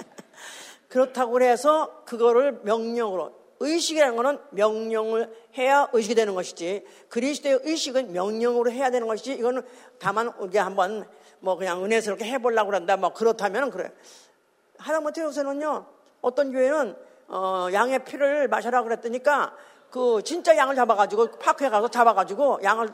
그렇다고 해서 그거를 명령으로 의식이라는 거는 명령을 해야 의식이 되는 것이지 그리스도의 의식은 명령으로 해야 되는 것이지 이거는 다만 우리가 한번 뭐 그냥 은혜스럽게 해보려고 그런다. 뭐 그렇다면 그래. 하다못해 요새는요 어떤 교회는 어, 양의 피를 마셔라 그랬더니까 그 진짜 양을 잡아가지고 파크에 가서 잡아가지고 양을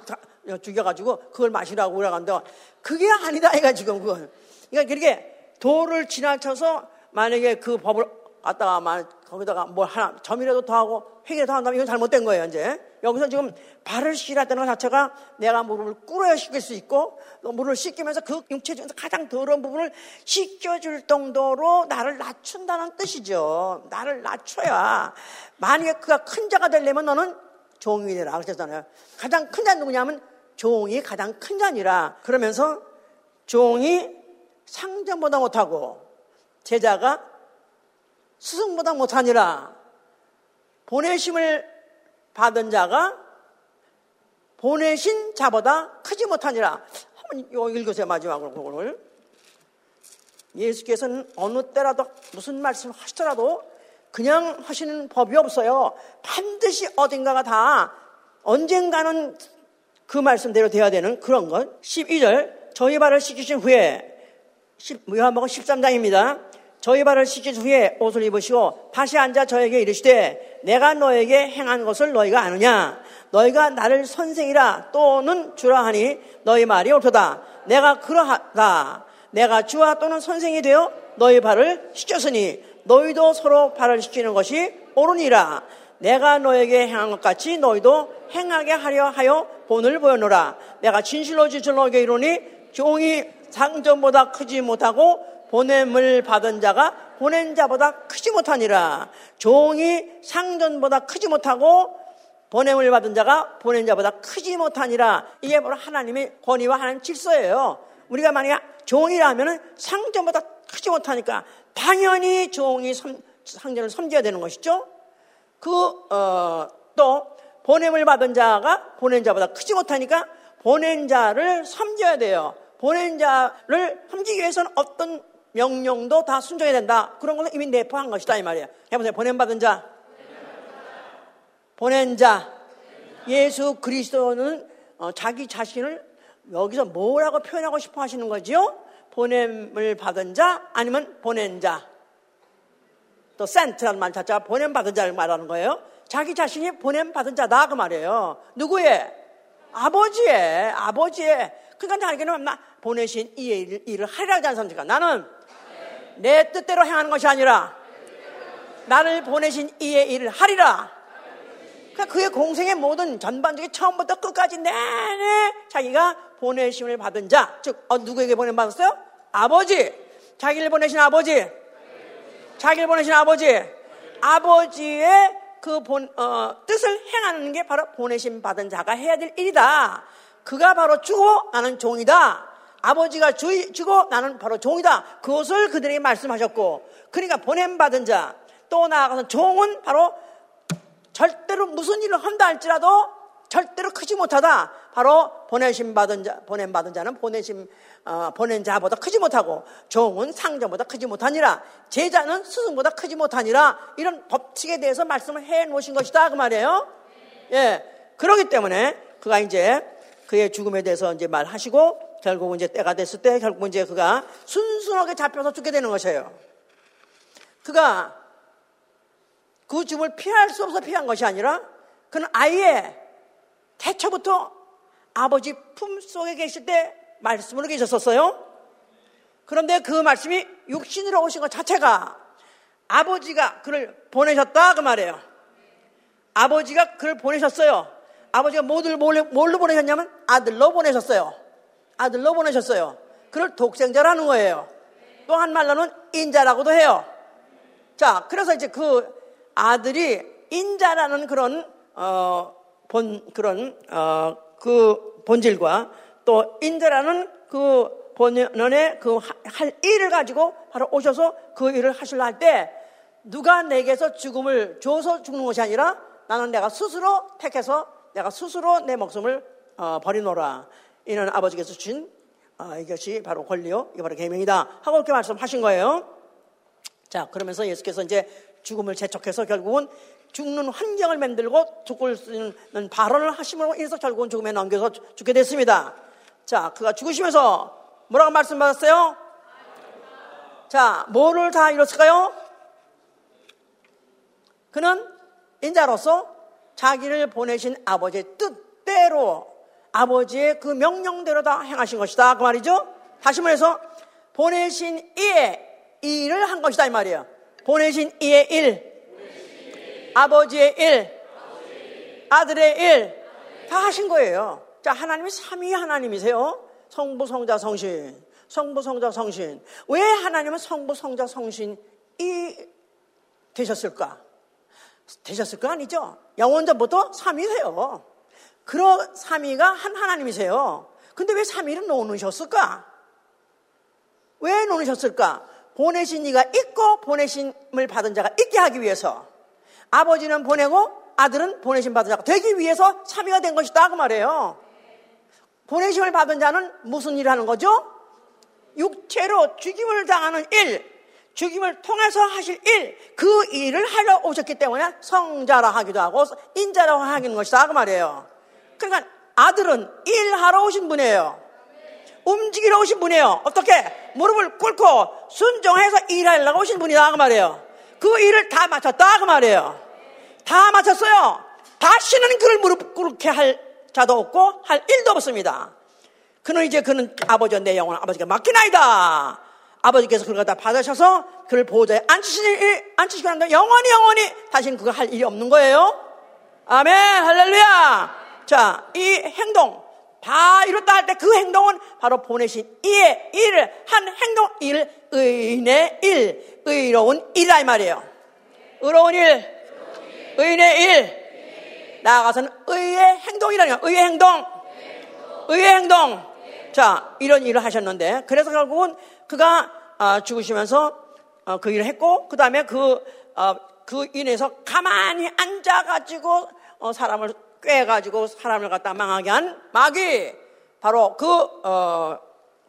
죽여가지고 그걸 마시라고 그러는데 그게 아니다 이가 지금 그건. 그러니까 그렇게 도를 지나쳐서 만약에 그 법을 갖다가 거기다가 뭐 하나 점이라도 더 하고 획이라도 한다면 이건 잘못된 거예요 이제. 여기서 지금 발을 씻으라는 것 자체가 내가 무릎을 꿇어야 씻길 수 있고 무릎을 씻기면서 그 육체 중에서 가장 더러운 부분을 씻겨줄 정도로 나를 낮춘다는 뜻이죠. 나를 낮춰야 만약에 그가 큰 자가 되려면 너는 종이 되라 그러셨잖아요. 가장 큰 자는 누구냐면 종이 가장 큰 자니라. 그러면서 종이 상전보다 못하고 제자가 스승보다 못하니라 보내심을 받은 자가 보내신 자보다 크지 못하니라. 한번 읽으세요, 마지막으로 그걸. 예수께서는 어느 때라도 무슨 말씀을 하시더라도 그냥 하시는 법이 없어요. 반드시 어딘가가 다 언젠가는 그 말씀대로 돼야 되는 그런 것. 12절, 저희 발을 씻기신 후에, 요한복음 13장입니다. 저희 발을 씻긴 후에 옷을 입으시고 다시 앉아 저에게 이르시되 내가 너에게 행한 것을 너희가 아느냐? 너희가 나를 선생이라 또는 주라 하니 너희 말이 옳도다. 내가 그러하다. 내가 주와 또는 선생이 되어 너희 발을 씻겼으니 너희도 서로 발을 씻기는 것이 옳으니라. 내가 너에게 행한 것 같이 너희도 행하게 하려 하여 본을 보여노라. 내가 진실로 진실로 이르니 종이 상전보다 크지 못하고 보냄을 받은 자가 보낸 자보다 크지 못하니라. 종이 상전보다 크지 못하고 보냄을 받은 자가 보낸 자보다 크지 못하니라. 이게 바로 하나님의 권위와 하나님 질서예요. 우리가 만약에 종이라면 상전보다 크지 못하니까 당연히 종이 상전을 섬겨야 되는 것이죠. 그, 어, 또 보냄을 받은 자가 보낸 자보다 크지 못하니까 보낸 자를 섬겨야 돼요. 보낸 자를 섬기기 위해서는 어떤 명령도 다 순종해야 된다. 그런 것은 이미 내포한 것이다 이 말이에요. 해보세요. 보냄받은 자. 보낸 자. 예수 그리스도는 어, 자기 자신을 여기서 뭐라고 표현하고 싶어 하시는 거지요? 보냄을 받은 자 아니면 보낸 자. 또 센트라는 말 자체가 보냄 받은 자를 말하는 거예요. 자기 자신이 보냄 받은 자다 그 말이에요. 누구의? 아버지의 아버지의 그러니까 자기는 나 보내신 이 일을 하리라 하지 않습니까? 나는 내 뜻대로 행하는 것이 아니라 나를 보내신 이의 일을 하리라. 그러니까 그의 공생의 모든 전반적인 처음부터 끝까지 내내 자기가 보내심을 받은 자, 즉 어, 누구에게 보냄 받았어요? 아버지. 자기를 보내신 아버지. 자기를 보내신 아버지. 아버지의 그 본, 어, 뜻을 행하는 게 바로 보내심 받은 자가 해야 될 일이다. 그가 바로 주고 나는 종이다. 아버지가 주, 주고 나는 바로 종이다. 그것을 그들에게 말씀하셨고, 그러니까 보냄받은 자, 또 나아가서 종은 바로 절대로 무슨 일을 한다 할지라도 절대로 크지 못하다. 바로 보내심 받은 자, 보냄 받은 자는 보내심 어, 보낸 자보다 크지 못하고 종은 상전보다 크지 못하니라 제자는 스승보다 크지 못하니라 이런 법칙에 대해서 말씀을 해 놓으신 것이다 그 말이에요. 예, 그러기 때문에 그가 이제 그의 죽음에 대해서 이제 말하시고 결국 이제 때가 됐을 때 결국 이제 그가 순순하게 잡혀서 죽게 되는 것이에요. 그가 그 죽음을 피할 수 없어 피한 것이 아니라 그는 아예 태초부터 아버지 품 속에 계실 때 말씀으로 계셨었어요. 그런데 그 말씀이 육신으로 오신 것 자체가 아버지가 그를 보내셨다 그 말이에요. 아버지가 그를 보내셨어요. 아버지가 뭘로 보내셨냐면 아들로 보내셨어요. 아들로 보내셨어요. 그를 독생자라는 거예요. 또 한 말로는 인자라고도 해요. 자, 그래서 이제 그 아들이 인자라는 그런 어, 본 그런 어, 그 본질과 또 인자라는 그 본연의 그 할 일을 가지고 바로 오셔서 그 일을 하실라 할 때 누가 내게서 죽음을 줘서 죽는 것이 아니라 나는 내가 스스로 택해서 내가 스스로 내 목숨을 어, 버리노라. 이는 아버지께서 주신 어, 이것이 바로 권리요, 이게 바로 계명이다. 하고 이렇게 말씀하신 거예요. 자, 그러면서 예수께서 이제 죽음을 재촉해서 결국은 죽는 환경을 만들고 죽을 수 있는 발언을 하심으로 인해서 결국은 죽음에 넘겨서 죽게 됐습니다. 자, 그가 죽으시면서 뭐라고 말씀받았어요? 자, 뭐를 다 이뤘을까요? 그는 인자로서 자기를 보내신 아버지의 뜻대로 아버지의 그 명령대로 다 행하신 것이다. 그 말이죠? 다시 말해서 보내신 이의 일을 한 것이다. 이 말이에요. 보내신 이의 일, 아버지의 일, 아들의 일, 다 하신 거예요. 자, 하나님이 삼위 하나님이세요. 성부, 성자, 성신. 성부, 성자, 성신. 왜 하나님은 성부, 성자, 성신이 되셨을까? 되셨을까? 아니죠. 영원전부터 삼위세요. 그런 삼위가 한 하나님이세요. 근데 왜 삼위를 놓으셨을까? 왜 놓으셨을까? 보내신 이가 있고 보내심을 받은 자가 있게 하기 위해서 아버지는 보내고 아들은 보내심 받은 자가 되기 위해서 참여가 된 것이다 그 말이에요. 보내심을 받은 자는 무슨 일을 하는 거죠? 육체로 죽임을 당하는 일, 죽임을 통해서 하실 일, 그 일을 하러 오셨기 때문에 성자라 하기도 하고 인자라고 하는 것이다 그 말이에요. 그러니까 아들은 일하러 오신 분이에요. 움직이러 오신 분이에요. 어떻게? 무릎을 꿇고 순종해서 일하려고 오신 분이다 그 말이에요. 그 일을 다 마쳤다 그 말이에요. 다 마쳤어요. 다시는 그를 무릎 꿇게 할 자도 없고 할 일도 없습니다. 그는 이제 그는 아버지와 내 영혼을 아버지가 맡기나이다. 아버지께서 그걸 갖다 받으셔서 그를 보호자에 앉히시니, 앉히시고 난다 영원히 영원히 다시는 그거 할 일이 없는 거예요. 아멘, 할렐루야. 자, 이 행동, 다 이뤘다 할 때 그 행동은 바로 보내신 이의 일을 한 행동 일, 의인의 일, 의로운 일이라 이 말이에요. 의로운 일, 의인의 일, 나아가서는 의의 행동이라는 거예요. 의의 행동, 의의 행동. 자, 이런 일을 하셨는데, 그래서 결국은 그가 아, 죽으시면서 어, 그 일을 했고, 그 다음에 그, 어, 그 인해서 가만히 앉아가지고 어, 사람을 꿰가지고 사람을 갖다 망하게 한 마귀. 바로 그, 어,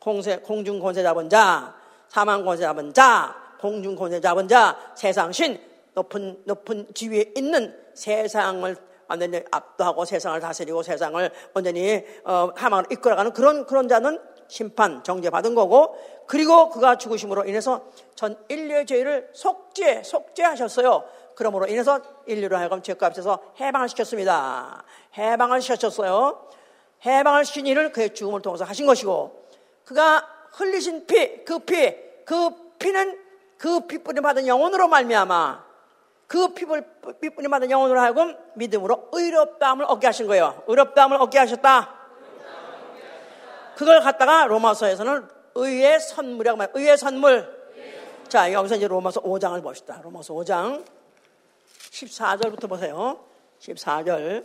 공세, 공중 권세 잡은 자, 사망 권세 잡은 자, 공중 권세 잡은 자, 세상신, 높은, 높은 지위에 있는 세상을 완전히 압도하고 세상을 다스리고 세상을 완전히, 어, 하망으로 이끌어가는 그런, 그런 자는 심판, 정죄받은 거고, 그리고 그가 죽으심으로 인해서 전 인류의 죄를 속죄, 속죄하셨어요. 그러므로 인해서 인류로 하여금 죄값에서 해방을 시켰습니다. 해방을 시켰어요. 해방을 시킨 일을 그의 죽음을 통해서 하신 것이고 그가 흘리신 피, 그 피, 그 피는 그 피뿌림 받은 영혼으로 말미암아 그 피를 피뿌림 받은 영혼으로 하여금 믿음으로 의롭다함을 얻게 하신 거예요. 의롭다함을 얻게 하셨다. 그걸 갖다가 로마서에서는 의의 선물이라고 말해요. 의의 선물. 자, 여기서 이제 로마서 5장을 봅시다. 로마서 5장. 14절부터 보세요. 14절.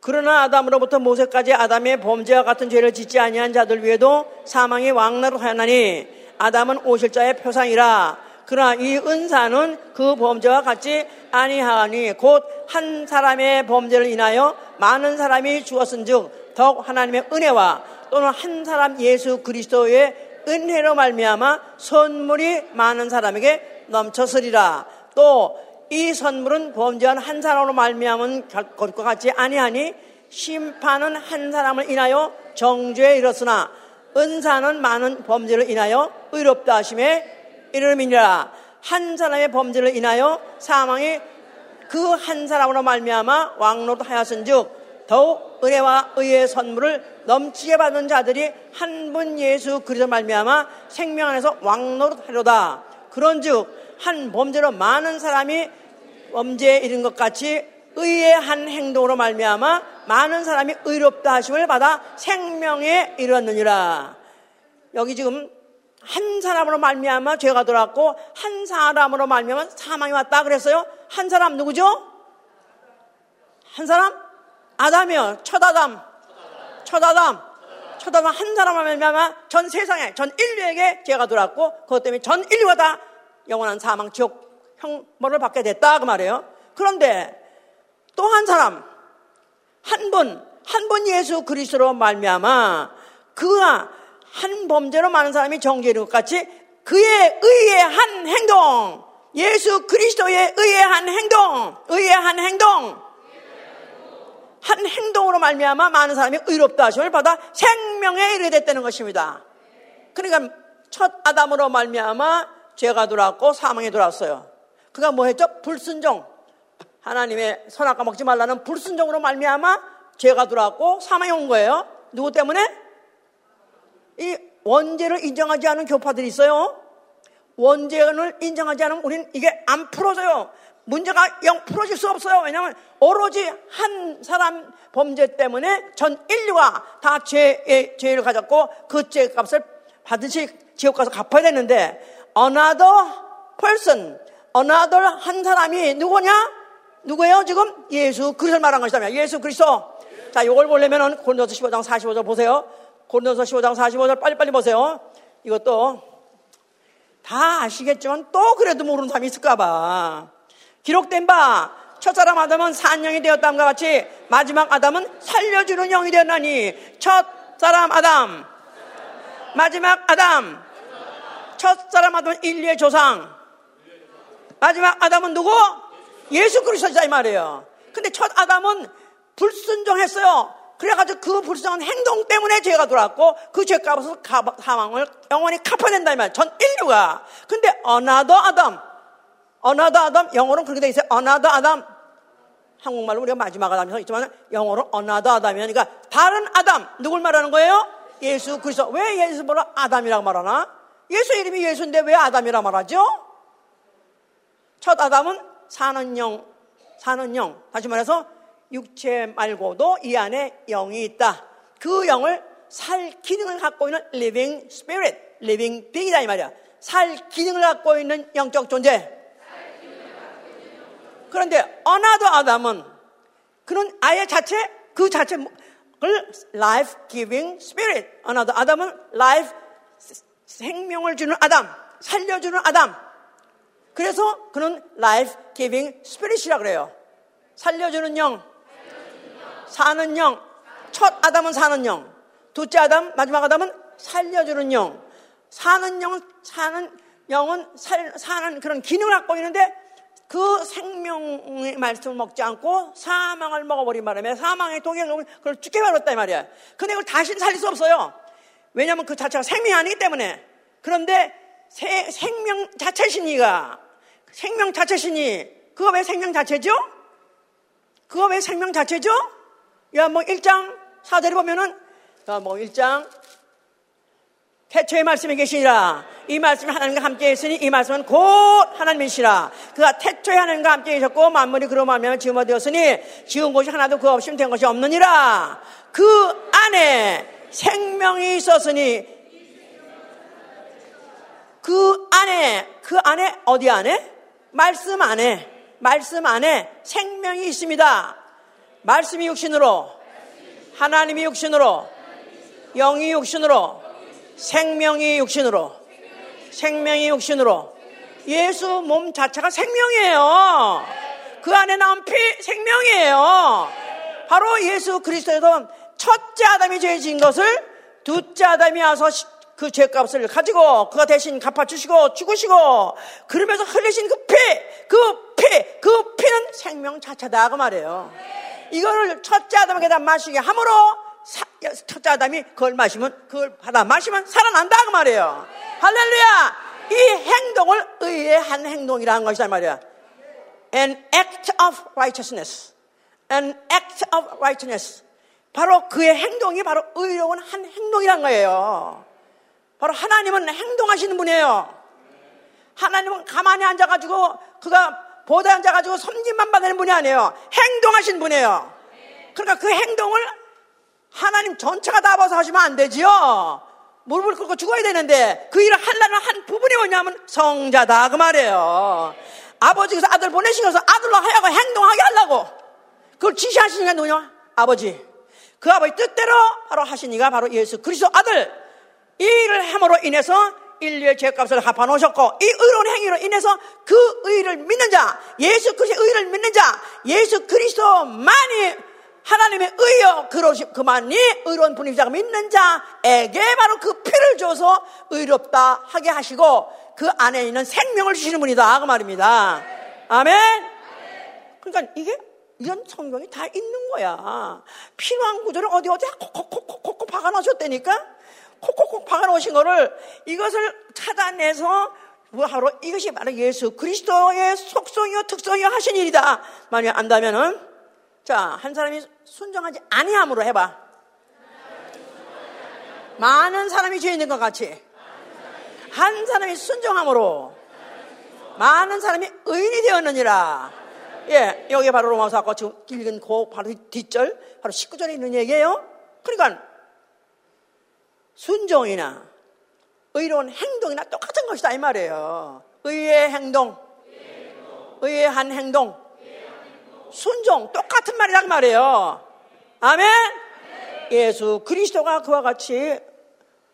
그러나 아담으로부터 모세까지 아담의 범죄와 같은 죄를 짓지 아니한 자들 위에도 사망이 왕나로 하였나니 아담은 오실자의 표상이라 그러나 이 은사는 그 범죄와 같이 아니하니 곧 한 사람의 범죄를 인하여 많은 사람이 죽었은즉 더욱 하나님의 은혜와 또는 한 사람 예수 그리스도의 은혜로 말미암아 선물이 많은 사람에게 넘쳤으리라. 또 이 선물은 범죄한 한 사람으로 말미암은 것과 같이 아니하니 심판은 한 사람을 인하여 정죄에 이르렀으나 은사는 많은 범죄를 인하여 의롭다 하심에 이름이니라. 한 사람의 범죄를 인하여 사망이 그 한 사람으로 말미암아 왕노릇 하였은즉 더욱 은혜와 의의 선물을 넘치게 받은 자들이 한 분 예수 그리스도 말미암아 생명 안에서 왕노릇 하려다. 그런즉 한 범죄로 많은 사람이 범죄에 이른 것 같이 의의 한 행동으로 말미암아 많은 사람이 의롭다 하심을 받아 생명에 이르렀느니라. 여기 지금 한 사람으로 말미암아 죄가 들어왔고 한 사람으로 말미암아 사망이 왔다 그랬어요. 한 사람 누구죠? 한 사람? 아담이요. 첫 아담. 첫 아담. 첫 아담 한 사람으로 말미암아 전 세상에 전 인류에게 죄가 들어왔고 그것 때문에 전 인류가 다 영원한 사망 지옥 형벌을 받게 됐다 그 말이에요. 그런데 또 한 사람 한 분, 한 분 예수 그리스도로 말미암아 그가 한 범죄로 많은 사람이 정죄되는 것 같이 그의 의의 한 행동, 예수 그리스도의 의의 한 행동, 의의 한 행동, 한 행동으로 말미암아 많은 사람이 의롭다 하심을 받아 생명에 이르게 됐다는 것입니다. 그러니까 첫 아담으로 말미암아 죄가 들어왔고 사망에 들어왔어요. 그가 뭐 했죠? 불순종. 하나님의 선악과 먹지 말라는 불순종으로 말미암아 죄가 들어왔고 사망이 온 거예요. 누구 때문에? 이 원죄를 인정하지 않은 교파들이 있어요. 원죄를 인정하지 않으면 우리는 이게 안 풀어져요. 문제가 영 풀어질 수 없어요. 왜냐하면 오로지 한 사람 범죄 때문에 전 인류가 다 죄의 죄를 가졌고 그 죄값을 받으시 지옥 가서 갚아야 되는데 another person, another 한 사람이 누구냐? 누구예요? 지금 예수 그리스도 말한 것이다면 예수 그리스도. 자, 이걸 보려면은 고린도서 15장 45절 보세요. 고린도서 15장 45절 빨리빨리 보세요. 이것도 다 아시겠지만 또 그래도 모르는 사람이 있을까 봐. 기록된 바, 첫사람 아담은 산영이 되었다함과 같이 마지막 아담은 살려주는 영이 되었나니 첫사람 아담, 마지막 아담, 첫사람 아담은 인류의 조상, 마지막 아담은 누구? 예수 그리스도다 이 말이에요. 근데 첫 아담은 불순종했어요. 그래가지고 그 불순종한 행동 때문에 죄가 들어왔고 그 죄값을 사망을 영원히 갚아야 된다 이 말. 전 인류가. 근데 another Adam, another Adam 영어로는 그렇게 돼 있어요. another Adam. 한국말로 우리가 마지막 아담이라고 있지만 영어로 another Adam이니까 다른 아담 누굴 말하는 거예요? 예수 그리스도. 왜 예수보고 아담이라고 말하나? 예수 이름이 예수인데 왜 아담이라고 말하죠? 첫 아담은 사는 영, 사는 영. 다시 말해서 육체 말고도 이 안에 영이 있다. 그 영을 살 기능을 갖고 있는 living spirit, living being이다 이 말이야. 살 기능을 갖고 있는 영적 존재. 그런데 another Adam은 그는 아예 자체 그 자체를 life giving spirit. another 아담은 life 생명을 주는 아담, 살려주는 아담. 그래서 그는 life giving spirit이라 그래요. 살려주는 영, 사는 영. 첫 아담은 사는 영. 둘째 아담, 마지막 아담은 살려주는 영. 사는 영, 사는 영은 살, 사는 그런 기능을 갖고 있는데 그 생명의 말씀을 먹지 않고 사망을 먹어버린 바람에 사망의 동행을 그걸 죽게 말았다 이 말이야. 근데 그걸 다시 살릴 수 없어요. 왜냐하면 그 자체가 생명이 아니기 때문에. 그런데 세, 생명 자체신이가 생명 자체신이 그거 왜 생명 자체죠? 그거 왜 생명 자체죠? 요한복 1장 4절에 보면은 요한복 1장 태초의 말씀이 계시니라. 이 말씀이 하나님과 함께 있으니 이 말씀은 곧 하나님이시라. 그가 태초에 하나님과 함께 계셨고 만물이 그로 말미암아 지음화 되었으니 지은 곳이 하나도 그 없이 된 것이 없느니라. 그 안에 생명이 있었으니 그 안에 그 안에 어디 안에? 말씀 안에 말씀 안에 생명이 있습니다. 말씀이 육신으로, 하나님이 육신으로, 영이 육신으로, 생명이 육신으로, 생명이 육신으로, 예수 몸 자체가 생명이에요. 그 안에 나온 피 생명이에요. 바로 예수 그리스도에서 첫째 아담이 죄 지은 것을 둘째 아담이 와서 그 죄값을 가지고 그가 대신 갚아주시고 죽으시고 그러면서 흘리신 그 피, 그 피, 그 피는 생명 자체다 그 말이에요. 이거를 첫째 아담에게 다 마시게 함으로 사, 첫째 아담이 그걸 마시면 그걸 받아 마시면 살아난다 그 말이에요. 할렐루야! 이 행동을 의의 한 행동이라는 것이다 말이야. An act of righteousness. An act of righteousness. 바로 그의 행동이 바로 의로운 한 행동이란 거예요. 바로 하나님은 행동하시는 분이에요. 하나님은 가만히 앉아가지고 그가 보다 앉아가지고 섬김만 받는 분이 아니에요. 행동하신 분이에요. 그러니까 그 행동을 하나님 전체가 다 봐서 하시면 안 되지요. 무릎을 꿇고 죽어야 되는데 그 일을 하려는 한 부분이 뭐냐면 성자다 그 말이에요. 아버지께서 아들 보내시면서 아들로 하여금 행동하게 하려고 그걸 지시하시는 게 누구냐? 아버지. 그 아버지 뜻대로 바로 하신 이가 바로 예수 그리스도 아들. 이 일을 함으로 인해서 인류의 죄값을 갚아 놓으셨고 이 의로운 행위로 인해서 그 의를 믿는 자, 예수 그리스도의 의를 믿는 자, 예수 그리스도만이 하나님의 의여 그러시 그만이 의로운 분이자고 믿는 자에게 바로 그 피를 줘서 의롭다 하게 하시고 그 안에 있는 생명을 주시는 분이다 그 말입니다. 아멘. 그러니까 이게 이런 성경이 다 있는 거야. 필요한 구조를 어디 어디 콕콕콕콕콕 박아놓으셨다니까. 콕콕콕 박아놓으신 거를 이것을 찾아내서 뭐 하러 이것이 바로 예수 그리스도의 속성이요 특성이요 하신 일이다. 만약 안다면은 자, 한 사람이 순종하지 아니함으로 해봐. 많은 사람이 죄 있는 것 같이. 한 사람이 순종함으로 많은 사람이 의인이 되었느니라. 예, 여기 바로 로마서 아까 지금 읽은 그 바로 뒷절, 바로 19절에 있는 얘기예요. 그러니까 순종이나 의로운 행동이나 똑같은 것이다 이 말이에요. 의의 행동, 의의 한 행동, 순종 똑같은 말이란 말이에요. 아멘. 예수 그리스도가 그와 같이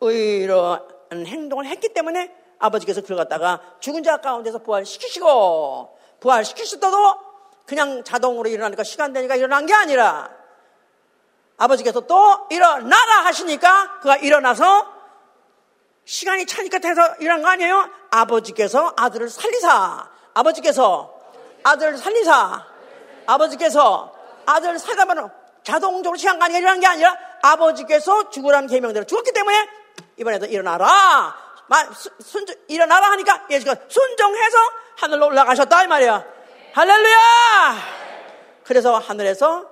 의로운 행동을 했기 때문에 아버지께서 그걸 갖다가 죽은 자 가운데서 부활시키시고 부활시키셨다도 그냥 자동으로 일어나니까 시간 되니까 일어난 게 아니라 아버지께서 또 일어나라 하시니까 그가 일어나서 시간이 차니까 돼서 일어난 거 아니에요? 아버지께서 아들을 살리사 아버지께서 아들을 살리사 아버지께서 아들 살다면 자동적으로 시간관계가 일어난 게 아니라 아버지께서 죽으라는 계명대로 죽었기 때문에 이번에도 일어나라. 순, 일어나라 하니까 예수가 순종해서 하늘로 올라가셨다 이 말이야. 할렐루야! 그래서 하늘에서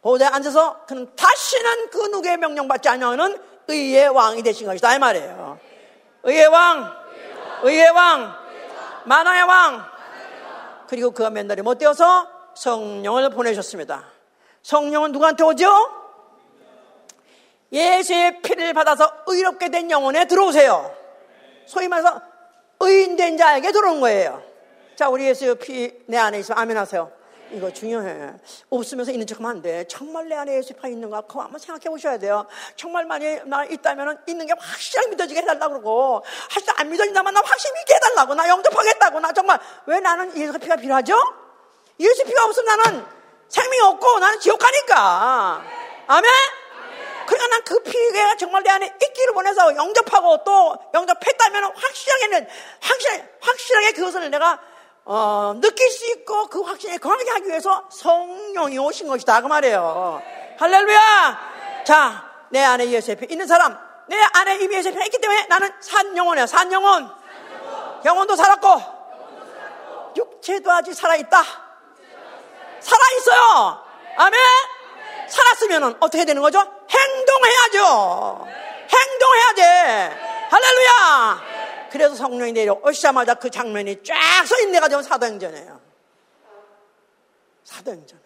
보호대에 앉아서 그는 다시는 그 누구의 명령받지 않으면 의의 왕이 되신 것이다 이 말이에요. 의의 왕, 의의 왕, 만화의 왕. 그리고 그가 맨날이 못 되어서 성령을 보내셨습니다. 성령은 누구한테 오죠? 예수의 피를 받아서 의롭게 된 영혼에 들어오세요. 소위 말해서 의인된 자에게 들어온 거예요. 자, 우리 예수의 피 내 안에 있으면 아멘 하세요. 이거 중요해. 없으면서 있는 척 하면 안 돼. 정말 내 안에 예수파 있는가? 그거 한번 생각해 보셔야 돼요. 정말 만약에 나 있다면 있는 게 확실하게 믿어지게 해달라고 그러고, 사실 안 믿어진다면 나 확실히 믿게 해달라고. 나 영접하겠다고. 나 정말, 왜 나는 예수 피가 필요하죠? 예수 피가 없으면 나는 생명이 없고 나는 지옥 가니까. 아멘? 그러니까 난 그 피가 정말 내 안에 있기를 원해서 영접하고 또 영접했다면 확실하게는, 확실, 확실하게 그것을 내가, 어, 느낄 수 있고 그 확신에 거하게 하기 위해서 성령이 오신 것이다. 그 말이에요. 할렐루야! 자, 내 안에 예수의 피 있는 사람, 내 안에 이미 예수의 피가 있기 때문에 나는 산 영혼이야. 산 영혼. 영혼도 살았고, 육체도 아직 살아있다. 살아있어요. 아멘? 살았으면 어떻게 되는 거죠? 행동해야죠. 행동해야 돼. 할렐루야. 그래서 성령이 내려오시자마자 그 장면이 쫙서 있네가지고 사도행전이에요. 사도행전.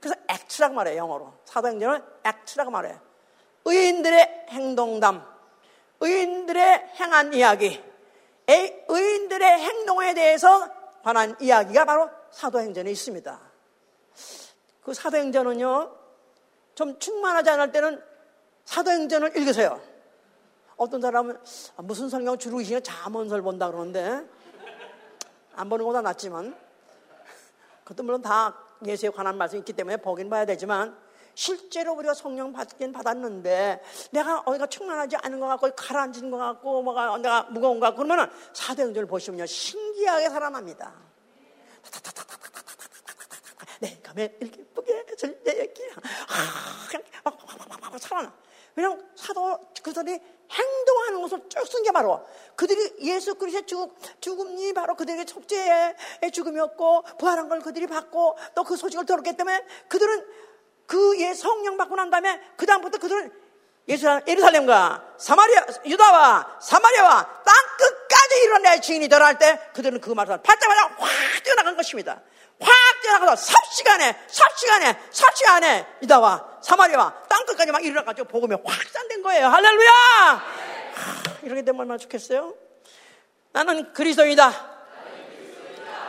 그래서 액트라고 말해요, 영어로. 사도행전은 액트라고 말해요. 의인들의 행동담, 의인들의 행한 이야기, 의인들의 행동에 대해서 관한 이야기가 바로 사도행전에 있습니다. 그 사도행전은요, 좀 충만하지 않을 때는 사도행전을 읽으세요. 어떤 사람은 아, 무슨 성경 주로 이시냐 자문설 본다 그러는데 안 보는 것보다 낫지만 그것도 물론 다 예수에 관한 말씀이 있기 때문에 보긴 봐야 되지만 실제로 우리가 성령 받긴 받았는데 내가 어디가 충만하지 않은 것 같고 가라앉은 것 같고 뭐가 내가 무거운 것 같고 그러면 사도행전을 보시면요 신기하게 살아납니다. 네, 가면 이렇게 예쁘게 절대기 그냥 막 살아나. 왜냐면 사도 그들이 행동하는 것을 쭉 쓴 게 바로 그들이 예수 그리스도의 죽음, 죽음이 바로 그들에게 첫째의 죽음이었고 부활한 걸 그들이 받고 또 그 소식을 들었기 때문에 그들은 그예 성령 받고 난 다음에 그 다음부터 그들은 예루살렘과 사마리아 유다와 사마리아와 땅 끝까지 이뤄내 증인이 들어갈 때 그들은 그 말을 받자마자 확 뛰어나간 것입니다. 확 뛰어나가서 삽시간에 삽시간에 삽시간에 유다와 사마리아와 땅 끝까지 막 일어나가지고 복음이 확산된 거예요. 할렐루야! 하, 이렇게 되면 얼마나 좋겠어요? 나는 그리스도이다.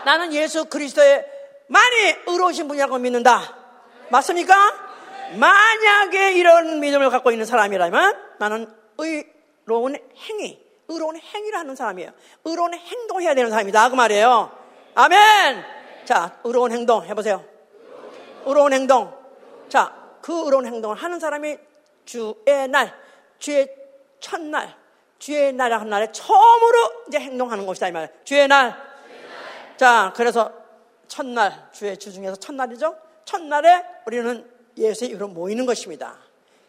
나는 예수 그리스도의 많이 의로우신 분이라고 믿는다. 맞습니까? 만약에 이런 믿음을 갖고 있는 사람이라면 나는 의로운 행위, 의로운 행위를 하는 사람이에요. 의로운 행동을 해야 되는 사람이다. 그 말이에요. 아멘! 자, 의로운 행동 해보세요. 의로운 행동. 자, 그 의로운 행동을 하는 사람이 주의 날, 주의 첫날, 주의 날이라 한 날에 처음으로 이제 행동하는 것이다. 이 말. 주의 날. 자, 그래서 첫날, 주의 주 중에서 첫날이죠. 첫날에 우리는 예수의 이름으로 모이는 것입니다.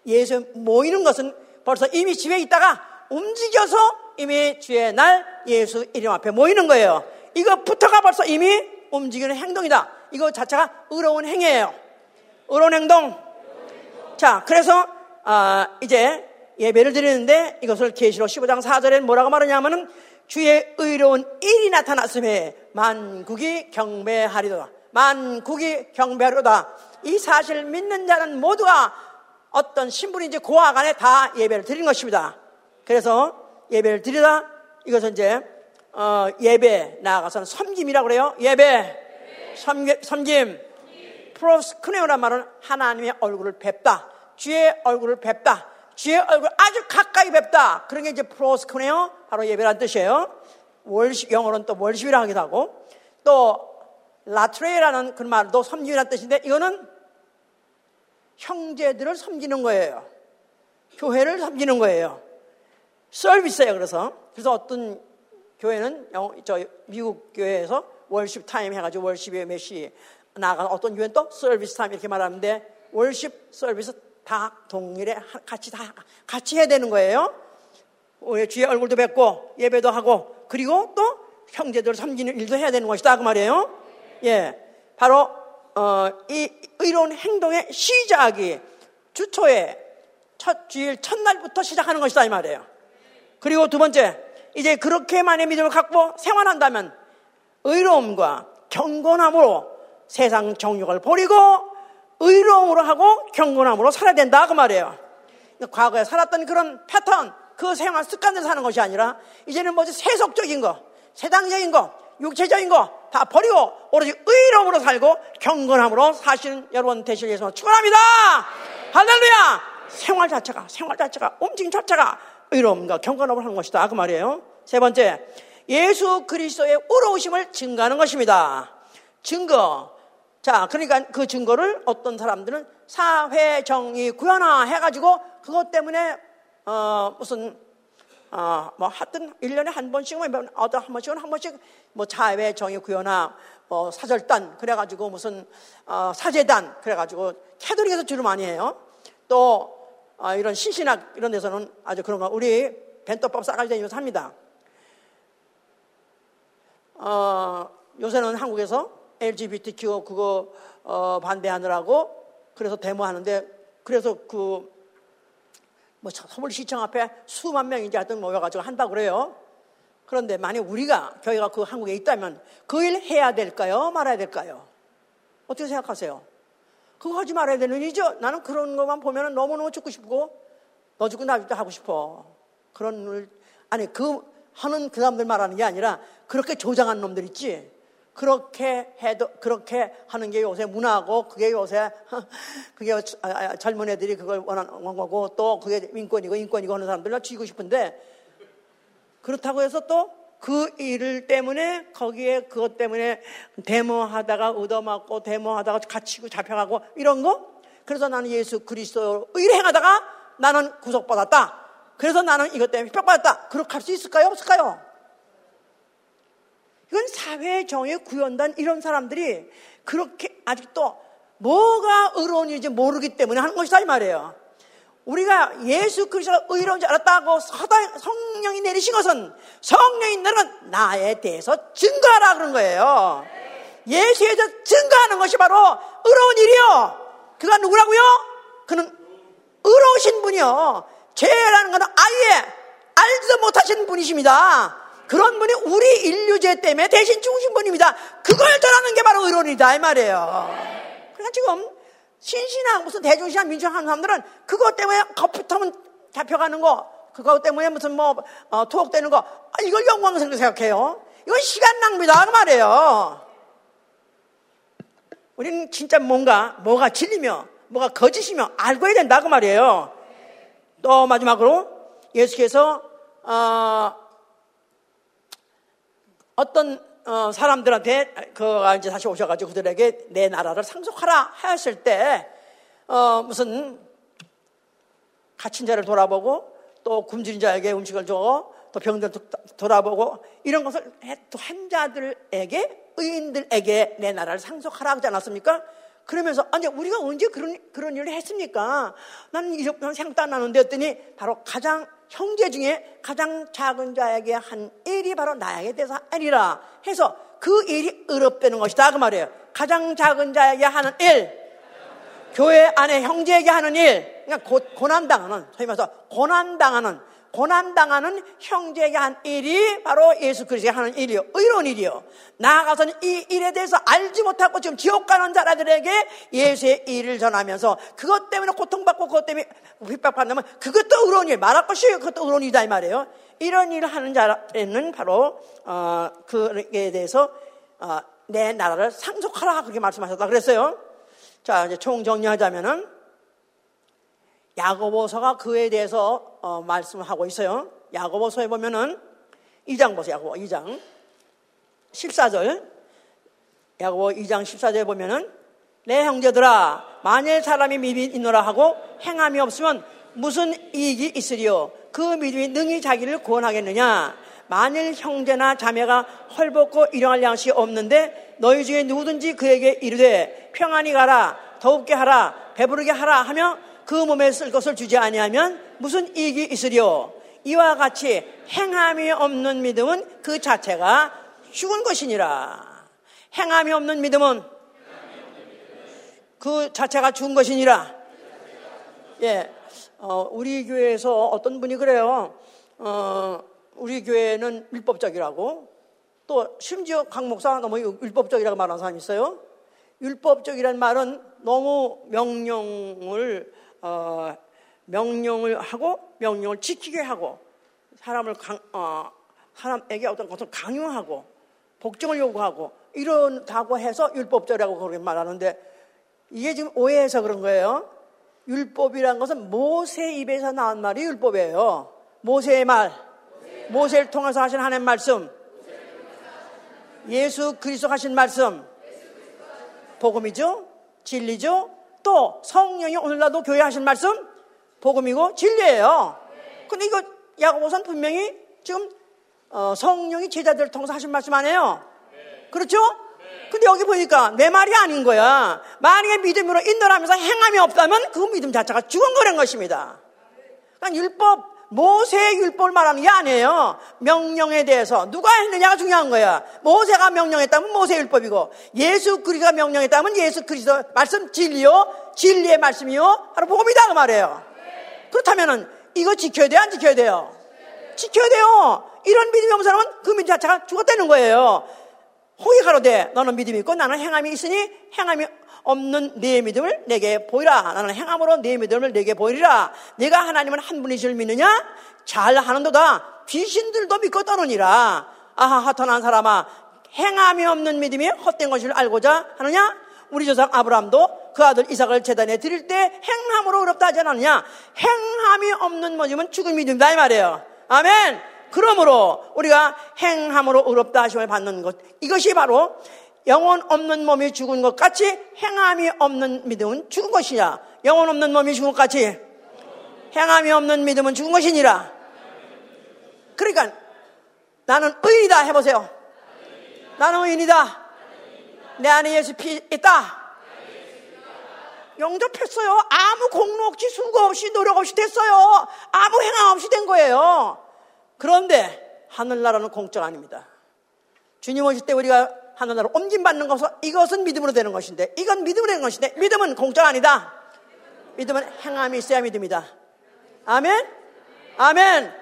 예수 모이는 것은 벌써 이미 집에 있다가 움직여서 이미 주의 날 예수 이름 앞에 모이는 거예요. 이거부터가 벌써 이미 움직이는 행동이다. 이거 자체가 의로운 행위예요. 의로운 행동. 자, 그래서 아, 이제 예배를 드리는데 이것을 계시록 15장 4절에 뭐라고 말하냐면은 주의 의로운 일이 나타났음에 만국이 경배하리도다. 만국이 경배하리도다. 이 사실을 믿는 자는 모두가 어떤 신분인지 고학 안에 다 예배를 드리는 것입니다. 그래서 예배를 드리다 이것은 이제 어, 예배 나아가서는 섬김이라고 그래요. 예배, 섬김, 섬김. 프로스크네오란 말은 하나님의 얼굴을 뵙다. 주의 얼굴을 뵙다. 주의 얼굴 아주 가까이 뵙다. 그런 게 이제 프로스크네오 바로 예배란 뜻이에요. 월십 영어로는 또 월십이라 하기도 하고 또 라트레라는 그 말도 섬기라는 뜻인데 이거는 형제들을 섬기는 거예요. 교회를 섬기는 거예요. 서비스예요. 그래서 그래서 어떤 교회는 저 미국 교회에서 worship time 해가지고 worship에 몇 시 나가 어떤 교회는 또 service time 이렇게 말하는데 worship service 다 동일해 같이 다 같이 해야 되는 거예요. 주의 얼굴도 뵙고 예배도 하고 그리고 또 형제들을 섬기는 일도 해야 되는 것이다 그 말이에요. 예, 바로 어, 이 의로운 행동의 시작이 주초에 첫 주일 첫날부터 시작하는 것이다 이 말이에요. 그리고 두 번째, 이제 그렇게만의 믿음을 갖고 생활한다면 의로움과 경건함으로 세상 정욕을 버리고 의로움으로 하고 경건함으로 살아야 된다 그 말이에요. 과거에 살았던 그런 패턴, 그 생활 습관을 사는 것이 아니라 이제는 뭐지 세속적인 거, 세상적인 거, 육체적인 거 다 버리고 오로지 의로움으로 살고 경건함으로 사시는 여러분 되실 예수 축원합니다. 할렐루야. 생활 자체가 생활 자체가 움직임 자체가 의로움과 경건함을 하는 것이다 그 말이에요. 세 번째 예수 그리스도의 의로우심을 증거하는 것입니다. 증거. 자, 그러니까 그 증거를 어떤 사람들은 사회 정의 구현화 해가지고 그것 때문에 어, 무슨 어, 뭐 하여튼 1년에 한 번씩은 뭐 어떤 한 번씩은 한 번씩 뭐 자외 정의 구현화 뭐 사절단 그래 가지고 무슨 어, 사제단 그래 가지고 캐도릭에서 주로 많이 해요. 또 어, 이런 신신학 이런 데서는 아주 그런 거 우리 벤토법 싸가지 다니면서 합니다. 어, 요새는 한국에서 LGBTQ 그거 어, 반대하느라고 그래서 데모하는데 그래서 그 뭐 서울시청 앞에 수만 명이 하여튼 모여가지고 한다고 그래요. 그런데 만약 우리가 교회가 그 한국에 있다면 그 일 해야 될까요? 말아야 될까요? 어떻게 생각하세요? 그거 하지 말아야 되는 일이죠. 나는 그런 것만 보면 너무너무 죽고 싶고 너 죽고 나 죽고 하고 싶어. 그런 일, 아니 그 하는 그 사람들 말하는 게 아니라 그렇게 조장한 놈들 있지. 그렇게 해도 그렇게 하는 게 요새 문화고 그게 요새 그게 아, 아, 젊은 애들이 그걸 원하는 거고 또 그게 인권이고 인권이고 하는 사람들은 쥐고 싶은데 그렇다고 해서 또 그 일을 때문에 거기에 그것 때문에 데모하다가 얻어맞고 데모하다가 갇히고 잡혀가고 이런 거? 그래서 나는 예수 그리스도 의를 행하다가 나는 구속받았다. 그래서 나는 이것 때문에 핍박받았다. 그렇게 할 수 있을까요? 없을까요? 이건 사회 정의 구현단 이런 사람들이 그렇게 아직도 뭐가 의로운지 모르기 때문에 하는 것이다 이 말이에요 우리가 예수 그리스도가 의로운 줄 알았다고 성령이 내리신 것은 성령이 내는 나에 대해서 증거하라 그런 거예요. 예수에 대해서 증거하는 것이 바로 의로운 일이요. 그가 누구라고요? 그는 의로우신 분이요. 죄라는 것은 아예 알지도 못하신 분이십니다. 그런 분이 우리 인류죄 때문에 대신 죽으신 분입니다. 그걸 전하는 게 바로 의로운이다 이 말이에요. 그러니까 지금 신신한 무슨 대중신앙 민주하는 사람들은 그것 때문에 거푸터면 잡혀가는 거 그것 때문에 무슨 뭐 어, 투옥되는 거 아, 이걸 영광스럽게 생각해요. 이건 시간 낭비다 그 말이에요. 우리는 진짜 뭔가 뭐가 진리며 뭐가 거짓이며 알고 해야 된다 그 말이에요. 또 마지막으로 예수께서 어, 어떤 어, 사람들한테 그가 이제 다시 오셔가지고 그들에게 내 나라를 상속하라 하였을 때 어, 무슨 갇힌 자를 돌아보고 또 굶주린 자에게 음식을 주고 또 병들 돌아보고 이런 것을 또 환자들에게 의인들에게 내 나라를 상속하라 하지 않았습니까? 그러면서 아니 우리가 언제 그런 그런 일을 했습니까? 나는 이런 생각도 안 나는데 했더니 바로 가장 형제 중에 가장 작은 자에게 한 일이 바로 나에게 대해서 아니라 해서 그 일이 의롭다는 것이다 그 말이에요. 가장 작은 자에게 하는 일, 교회 안에 형제에게 하는 일, 그러니까 고난당하는 소위 말해서 고난 당하는 고난당하는 형제에게 한 일이 바로 예수 그리스도가 하는 일이요. 의로운 일이요. 나아가서는 이 일에 대해서 알지 못하고 지금 지옥 가는 자들에게 예수의 일을 전하면서 그것 때문에 고통받고 그것 때문에 핍박받는면 그것도 의로운 일. 말할 것이 그것도 의로운 일이다 이 말이에요. 이런 일을 하는 자는 바로 어, 그에 대해서 어, 내 나라를 상속하라 그렇게 말씀하셨다 그랬어요. 자 이제 총 정리하자면은 야고보서가 그에 대해서 어, 말씀을 하고 있어요. 야고보서에 보면은 2장 보세요. 야고보 2장 14절 야고보 2장 14절에 보면은 내 형제들아 만일 사람이 믿음이 있노라 하고 행함이 없으면 무슨 이익이 있으리요 그 믿음이 능히 자기를 구원하겠느냐 만일 형제나 자매가 헐벗고 일용할 양식이 없는데 너희 중에 누구든지 그에게 이르되 평안히 가라 더욱게 하라 배부르게 하라 하며 그 몸에 쓸 것을 주지 아니하면 무슨 이익이 있으리요? 이와 같이 행함이 없는 믿음은 그 자체가 죽은 것이니라. 행함이 없는 믿음은 그 자체가 죽은 것이니라. 예, 어, 우리 교회에서 어떤 분이 그래요. 어, 우리 교회는 율법적이라고 또 심지어 강 목사 너무 율법적이라고 말하는 사람이 있어요. 율법적이라는 말은 너무 명령을 어, 명령을 하고 명령을 지키게 하고 사람을 강, 어, 사람에게 어떤 것을 강요하고 복종을 요구하고 이런다고 해서 율법적이라고 그렇게 말하는데 이게 지금 오해해서 그런 거예요. 율법이란 것은 모세 입에서 나온 말이 율법이에요. 모세의 말, 모세를 통해서 하신 하나님 말씀, 예수 그리스도 하신 말씀, 복음이죠, 진리죠, 또 성령이 오늘날도 교회 하신 말씀 복음이고 진리예요. 근데 이거 야고보선 분명히 지금 어, 성령이 제자들을 통해서 하신 말씀 아니에요? 그렇죠? 근데 여기 보니까 내 말이 아닌 거야. 만약에 믿음으로 인도하면서 행함이 없다면 그 믿음 자체가 죽은 거란 것입니다. 그러니까 율법 모세의 율법을 말하는 게 아니에요. 명령에 대해서 누가 했느냐가 중요한 거야. 모세가 명령했다면 모세 율법이고 예수 그리스도가 명령했다면 예수 그리스도 말씀 진리요, 진리의 말씀이요, 바로 복음이다 그 말이에요. 그렇다면은 이거 지켜야 돼, 안 지켜야 돼요? 지켜야 돼요. 이런 믿음이 없는 사람은 그 믿음 자체가 죽었다는 거예요. 호기 가로되 너는 믿음이 있고 나는 행함이 있으니 행함이 없는 내 믿음을 내게 보이라. 나는 행함으로 내 믿음을 내게 보이리라. 내가 하나님은 한 분이실 믿느냐? 잘 하는도다. 귀신들도 믿고 떠느니라. 아하, 하탄한 사람아. 행함이 없는 믿음이 헛된 것을 알고자 하느냐? 우리 조상 아브라함도 그 아들 이삭을 재단에 드릴 때 행함으로 어렵다 하지 않았느냐? 행함이 없는 믿음은 죽은 믿음이다 이 말이에요. 아멘. 그러므로 우리가 행함으로 의롭다 하심을 받는 것. 이것이 바로 영혼 없는 몸이 죽은 것 같이 행함이 없는 믿음은 죽은 것이냐. 영혼 없는 몸이 죽은 것 같이 행함이 없는 믿음은 죽은 것이니라. 그러니까 나는 의인이다 해보세요. 나는 의인이다. 내 안에 예수 피 있다. 영접했어요. 아무 공로 없이 수고 없이 노력 없이 됐어요. 아무 행함 없이 된 거예요. 그런데 하늘나라는 공짜가 아닙니다. 주님 오실 때 우리가 하늘나라 옮김받는 것은 이것은 믿음으로 되는 것인데 이건 믿음으로 되는 것인데 믿음은 공짜가 아니다. 믿음은 행함이 있어야 믿음이다. 아멘? 아멘?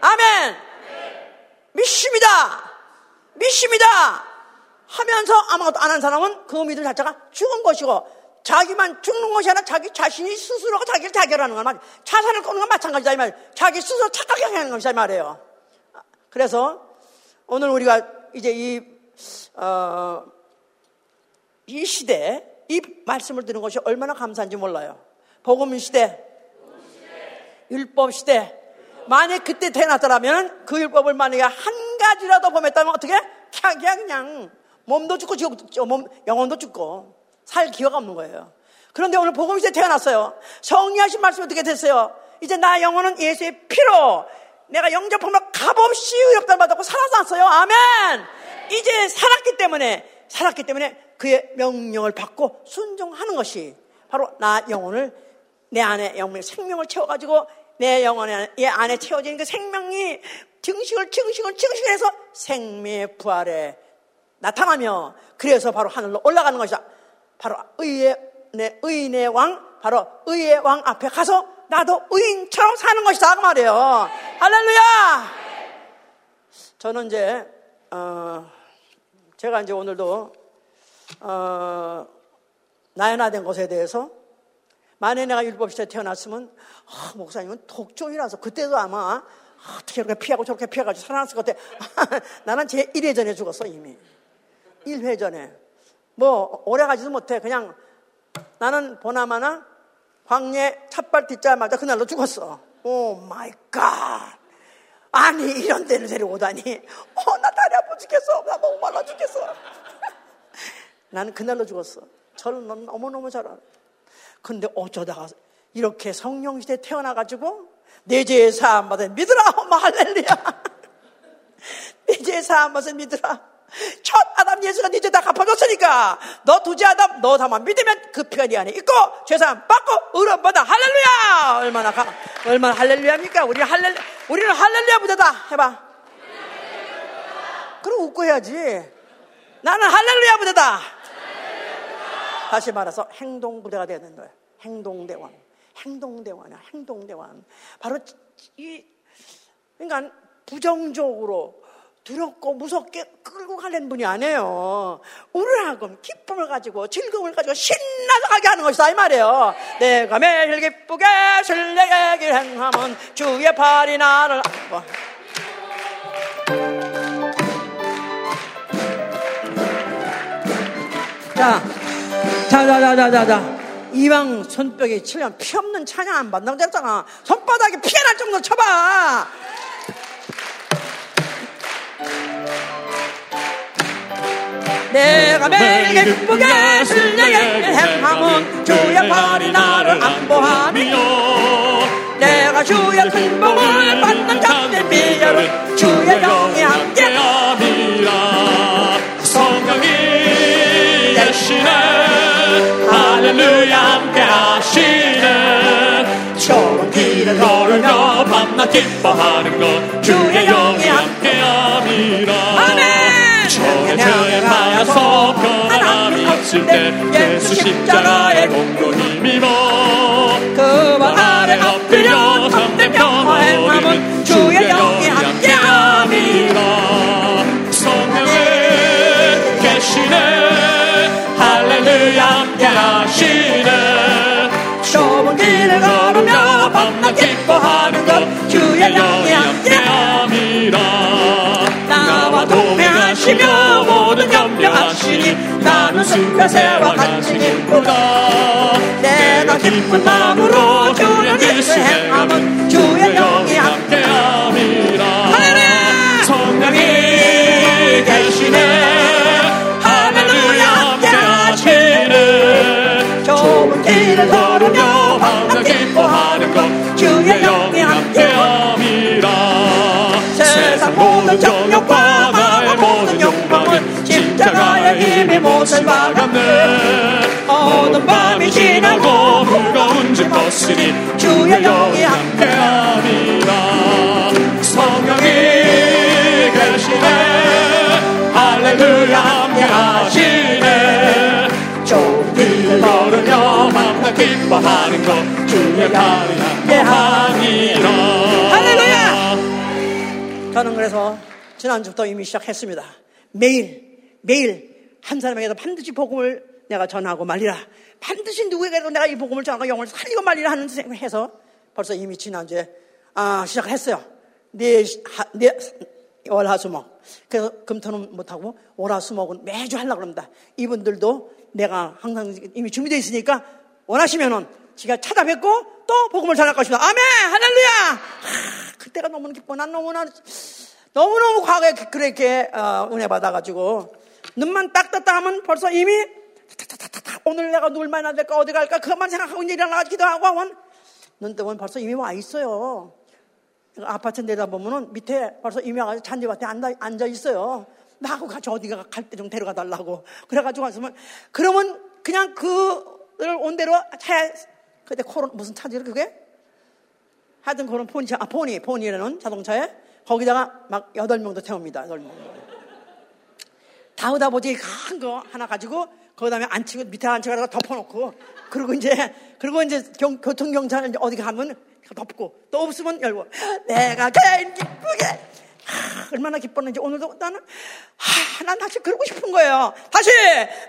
아멘! 믿습니다! 믿습니다! 하면서 아무것도 안 한 사람은 그 믿음 자체가 죽은 것이고 자기만 죽는 것이 아니라 자기 자신이 스스로가 자기를 자결하는 건 말이에요. 자산을 끊는 건 마찬가지다 이 말이에요. 자기 스스로 착각해 하는 것이다 이 말이에요. 그래서 오늘 우리가 이제 이, 어, 이 시대, 이 말씀을 듣는 것이 얼마나 감사한지 몰라요. 복음 시대, 율법 시대. 만약 그때 태어났더라면 그 율법을 만약에 한 가지라도 범했다면 어떻게? 그냥, 그냥 몸도 죽고 지옥도 몸, 영혼도 죽고 살 기회가 없는 거예요. 그런데 오늘 복음 시대 태어났어요. 성리하신 말씀이 어떻게 됐어요? 이제 나 영혼은 예수의 피로 내가 영접함으로 값없이 의롭다 받았고 살아났어요. 아멘! 이제 살았기 때문에 살았기 때문에 그의 명령을 받고 순종하는 것이 바로 나 영혼을 내 안에 영혼의 생명을 채워가지고 내 영혼의 안에 채워진 그 생명이 증식을 증식을 증식을 해서 생명의 부활에 나타나며 그래서 바로 하늘로 올라가는 것이다. 바로 의의 내 의인의 왕 바로 의의 왕 앞에 가서 나도 의인처럼 사는 것이다 그 말이에요. 할렐루야. 저는 이제 어, 제가 이제 오늘도 어, 나연화된 것에 대해서 만약에 내가 율법시대에 태어났으면 아, 목사님은 독종이라서 그때도 아마 아, 어떻게 이렇게 피하고 저렇게 피해가지고 살아났을 것 같아. 나는 제 1회 전에 죽었어 이미. 1회 전에. 뭐 오래 가지도 못해. 그냥 나는 보나마나 광야 첫발 딛자마자 그날로 죽었어. Oh my God. 아니 이런 데를 데려오다니. 어 나 다리 아파 죽겠어. 나 너무 말라 죽겠어. 나는 그날로 죽었어. 저는 너무너무 잘 알아. 근데 어쩌다가 이렇게 성령 시대에 태어나가지고 내 죄의 사함 받은 믿으라 엄마 할렐루야 내 죄의 사함 받은 믿으라 첫 아담 예수가 네죄다 갚아줬으니까 너 두째 아담 너 다만 믿으면 그네 안에 있고 죄사함 받고 의로움 받아. 할렐루야! 얼마나 가, 얼마나 할렐루야입니까? 우리는 할렐 우리는 할렐루야 부대다. 해봐. 그럼 웃고 해야지. 나는 할렐루야 부대다. 다시 말해서 행동 부대가 되는 거예요 행동대원 행동대원이야. 행동대원 바로 이 그러니까 부정적으로 두렵고 무섭게 끌고 가는 분이 아니에요. 우울하고 기쁨을 가지고 즐거움을 가지고 신나서 가게 하는 것이다 이 말이에요. 내가 매일 기쁘게 술래길 행하면 주의 팔이 나를 안고 자, 자, 자, 자, 자, 자, 자. 이왕 손뼉에 치면 피 없는 찬양 안 받는다고 그랬잖아. 손바닥에 피가 날 정도로 쳐봐. 내가 매일 기쁘게 슬내게 행함은 주의 팔이 나를 안보하며 내가 주의 큰 복을 받는 자들 비열을 주의 영이 함께함이라. 성령이 대신에 할렐루야 함께 하시네. 좋은 길을 걸으며 밤낮 기뻐하는 것 주의 영이 함께함이라. 아멘 하여서 변함이 없을 때 예수 십자가의 공로 힘입어 그와 아래 엎드려 참된 평화의 마음은 주의 영이 함께함이라. 성령의 계시네. 할렐루야 함께 하시네. 좁은 길을 걸으며 밤낮 기뻐하는 것 주의 영이 함께함이라. 나와 동행하시며 하시니 나는 승패새와 같이 기쁘다 내가 기쁜 마음으로 주의 길을 행함은 못을 박았네 어떤 밤이 지나고 무거운 짐 벗으니 주의 영이 함께함이라 성령이 계시네. 할렐루야 함께하시네. 길을 걸으며 만나 기뻐하는 것 주의 팔이 함께하니라 할렐루야! 저는 그래서 지난주부터 이미 시작했습니다. 매일, 매일 한 사람에게도 반드시 복음을 내가 전하고 말리라. 반드시 누구에게도 내가 이 복음을 전하고 영을 살리고 말리라 하는 생각을 해서 벌써 이미 지난주에 아, 시작을 했어요. 네, 하, 네, 월화수목. 그래서 금토는 못하고 월화수목은 매주 하려고 합니다. 이분들도 내가 항상 이미 준비되어 있으니까 원하시면은 제가 찾아뵙고 또 복음을 전할 것입니다. 아멘! 할렐루야! 하, 그때가 너무 기뻐. 난 너무나, 너무너무 과거에 그렇게 어, 은혜 받아가지고 눈만 딱 떴다 하면 벌써 이미 오늘 내가 누굴 만나야 될까 어디 갈까 그것만 생각하고 이제 일어나 기도하고 하면 눈 뜨면 벌써 이미 와 있어요. 아파트 내다보면은 밑에 벌써 이미 와가지고 잔디밭에 앉아, 앉아 있어요. 나하고 같이 어디가 갈 때 좀 데려가 달라고. 그래가지고 왔으면, 그러면 그냥 그를 온 대로 차에, 그때 코로, 무슨 차지, 그게? 하여튼 그런 포니, 아, 포니, 포니라는 자동차에 거기다가 막 여덟 명도 태웁니다. 여덟 명. 다 오다 보지. 큰 거 하나 가지고 그 다음에 앉히고 밑에 앉혀가다가 덮어놓고. 그리고 이제 그리고 이제 경, 교통경찰 어디 가면 덮고. 또 없으면 열고. 내가 제일 기쁘게. 하, 얼마나 기뻤는지 오늘도 나는 하, 난 다시 그러고 싶은 거예요. 다시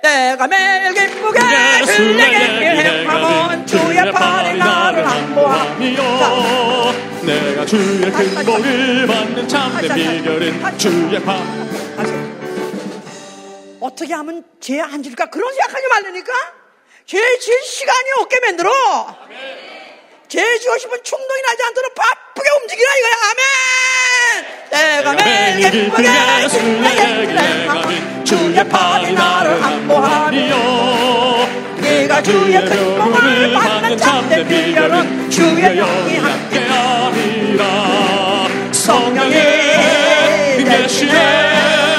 내가 매일 기쁘게 주에게 행함은 주의 팔이 나를 안보하며 내가 주의 큰 복을 받는 참된 비결은 주의 팔 어떻게 하면 죄에 앉을까? 그런 생각하지 말라니까? 죄 지을 시간이 없게 만들어. 죄 지고 싶은 충동이 나지 않도록 바쁘게 움직이라 이거야. 아멘. 내가 매일 기쁘게 주에게 행함은 주의 팔이 나를 안보하며 네가 주의 큰 복을 받는 참된 비결은 주의 영이 함께 함께하리라. 성령이 계시네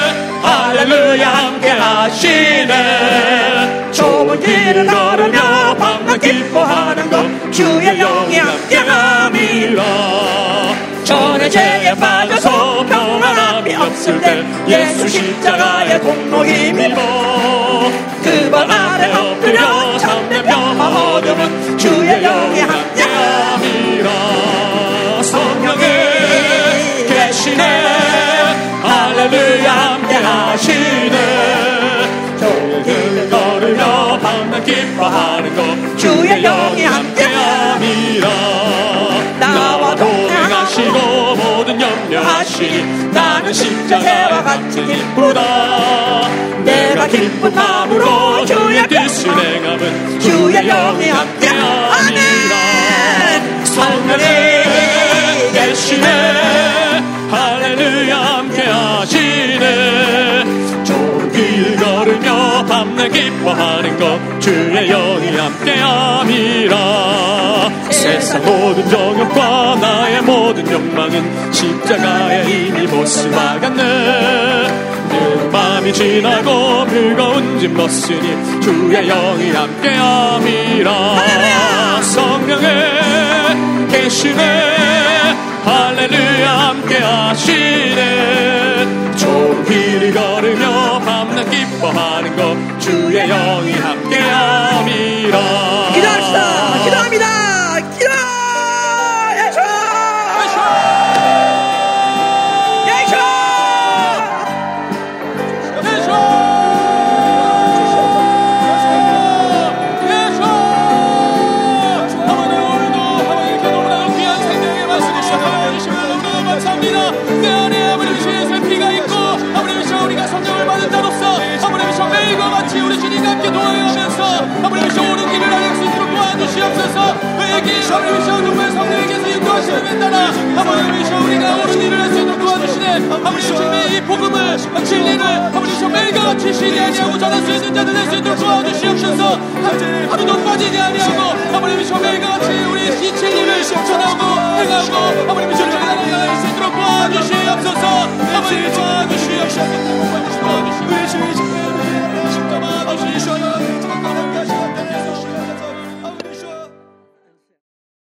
할렐루야 함께 하시네. 좁은 길을 걸으며 밤낮 기뻐하는 것 주의 영이 함께 함이라 전에 죄에 빠져서 평안함이 없을 때 예수 십자가의 공로 힘입어 그발 아래 엎드려 참된 평화 얻으면 주의 영이 함께 함이라 성령이 계시네 하시니 나는 십자가와 같이 기쁘다. 내가 기쁜 마음으로 주의 뜻을 행함은 주의 영이 함께함이라 성령이 계시네. 할렐루야 함께 하시네. 좋은 길 걸으며 밤낮 기뻐하는 것 주의 영이 함께함이라. 세상 모든 정욕과 나의 모든 욕망은 십자가에 이미 못을 박았네. 늘 밤이 지나고 무거운 짐 벗으니 주의 영이 함께함이라. 성령에 계시네. 할렐루야 함께하시네. 좋은 길을 걸으며 기뻐하는 것 주의 영이 함께함이라 기도합시다. 기도합니다 아버지 주시오 우리가 옳은 일을 할 수 있도록 도와주시네 아버지 주님의 이 복음을 진리를 아버지 주시오 매일같이 신이 아니하고 전할 수 있는 자들 될수 있도록 도와주시옵소서 하루도 빠지지 아니하고 아버지 주시오 매일같이 우리 이 진리를 전하고 행하고 아버지 주시오 하나님 나라에 수 있도록 도와주시옵소서 아버지 도와주시옵소서 우리 주님 십자가 주시옵소서